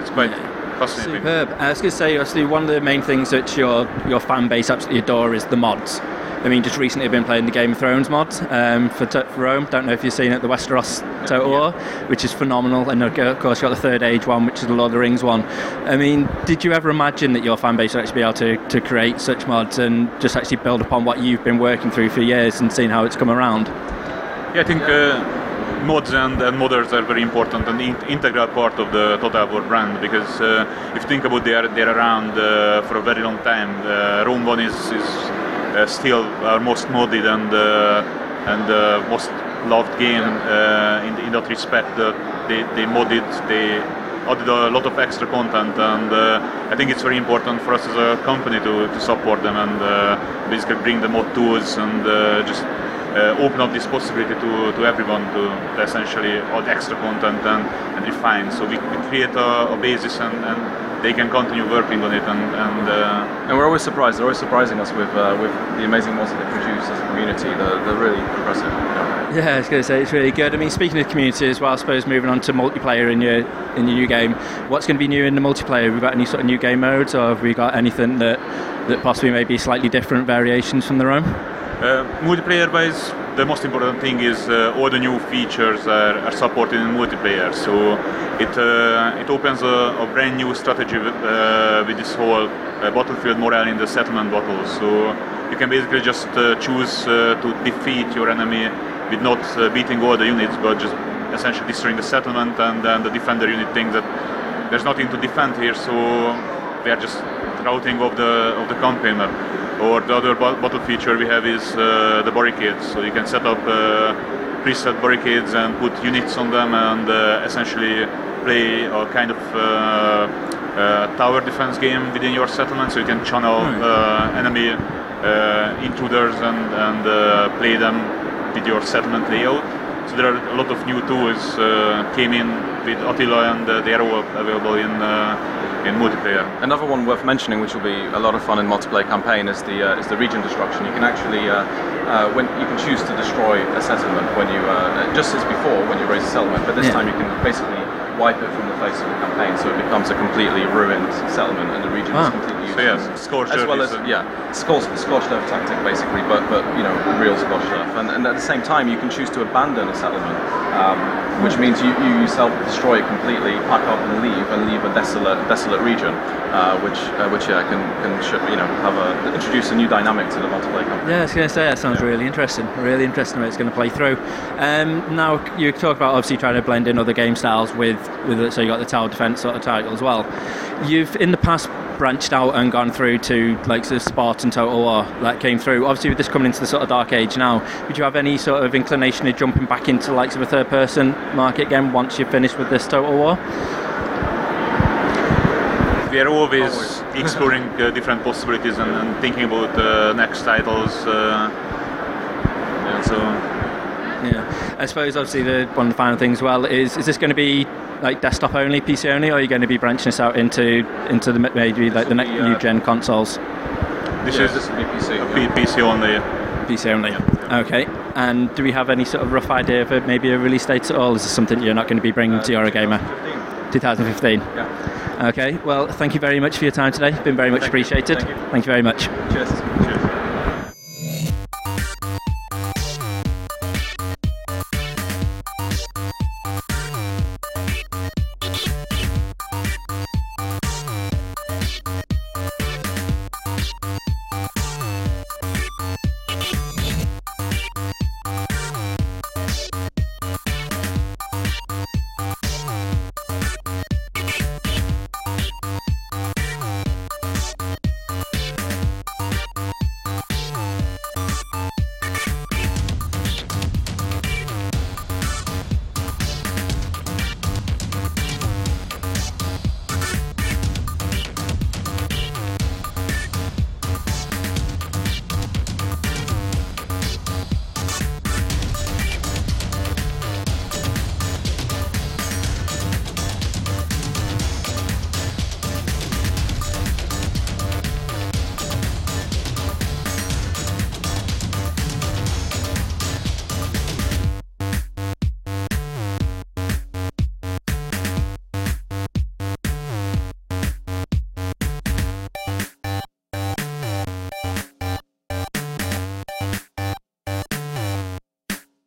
it's quite. Fascinating. Superb. I was going to say, obviously, one of the main things that your your fan base absolutely adore is the mods. I mean, just recently I've been playing the Game of Thrones mod um, for, for, Rome. Don't know if you've seen it, the Westeros Total War, yeah. which is phenomenal. And of course, you got the Third Age one, which is the Lord of the Rings one. I mean, did you ever imagine that your fan base would actually be able to, to create such mods and just actually build upon what you've been working through for years and seeing how it's come around? Yeah, I think. Uh, mods and, and modders are very important and in, integral part of the Total War brand because uh, if you think about they are they're around uh, for a very long time. Uh, Rome One is, is uh, still our most modded and uh, and uh, most loved game in, in that respect. they they modded they added a lot of extra content and I think it's very important for us as a company to, to support them and basically bring the mod tools and uh, open up this possibility to, to everyone to, to essentially add extra content and, and refine. So we, we create a, a basis and, and they can continue working on it and and, uh, and we're always surprised they're always surprising us with uh, with the amazing mods that they produce as a community. They're, they're really impressive. Yeah I was going to say it's really good. I mean speaking of community as well I suppose moving on to multiplayer in your in your new game what's going to be new in the multiplayer? Have we got any sort of new game modes or have we got anything that that possibly may be slightly different variations from the Rome uh, multiplayer wise the most important thing is uh, all the new features are, are supported in multiplayer. So it uh, it opens a, a, brand new strategy with, uh, with this whole uh, battlefield morale in the settlement battles. So you can basically just choose to defeat your enemy with not beating all the units, but just essentially destroying the settlement, and then the defender unit thinks that there's nothing to defend here, so they are just routing of the of the campaigner. Or the other bo- bottle feature we have is uh, the barricades, so you can set up uh, preset barricades and put units on them and uh, essentially play a kind of uh, uh, tower defense game within your settlement, so you can channel uh, enemy uh, intruders and, and uh, play them with your settlement layout. So there are a lot of new tools uh, came in with Attila and uh, they are all available in uh, in multiplayer. Another one worth mentioning, which will be a lot of fun in multiplayer campaign, is the uh, is the region destruction. You can actually uh, uh, when you can choose to destroy a settlement when you uh, just as before when you raise a settlement, but this Yeah. time you can basically wipe it from the face of the campaign, so it becomes a completely ruined settlement, and the region Ah. is completely So useless. yes, scorched as well as a- yeah, scorched, scorched earth tactic basically, but but you know real scorched earth, and, and at the same time you can choose to abandon a settlement, um, which means you, you yourself destroy it completely, pack up and leave, and leave a desolate desolate region, uh, which uh, which yeah can can you know have a introduce a new dynamic to the multiplayer campaign. Yeah, I was going to say that sounds really interesting. Really interesting how it's going to play through. Um, now you talk about obviously trying to blend in other game styles with with it, so you got the tower defense sort of title as well. You've in the past branched out and gone through to like the Spartan total war that came through. Obviously, with this coming into the sort of dark age now, would you have any sort of inclination of jumping back into likes of a third person market again once you're finished with this total war? We are always exploring uh, different possibilities and, and thinking about uh, next titles. Uh, yeah, so Yeah, I suppose obviously the one of the final things as well is is this going to be like desktop only, PC only, or are you going to be branching this out into into the maybe like the next be, uh, new gen consoles? this Yeah, is this will be PC. a yeah. P- PC only. PC only. Okay. And do we have any sort of rough idea of maybe a release date at all? Is this something you're not going to be bringing to Eurogamer? 2015. Yeah. Okay. Well, thank you very much for your time today. Been very much Thank you. appreciated. Thank you. Thank you very much. Cheers. Cheers.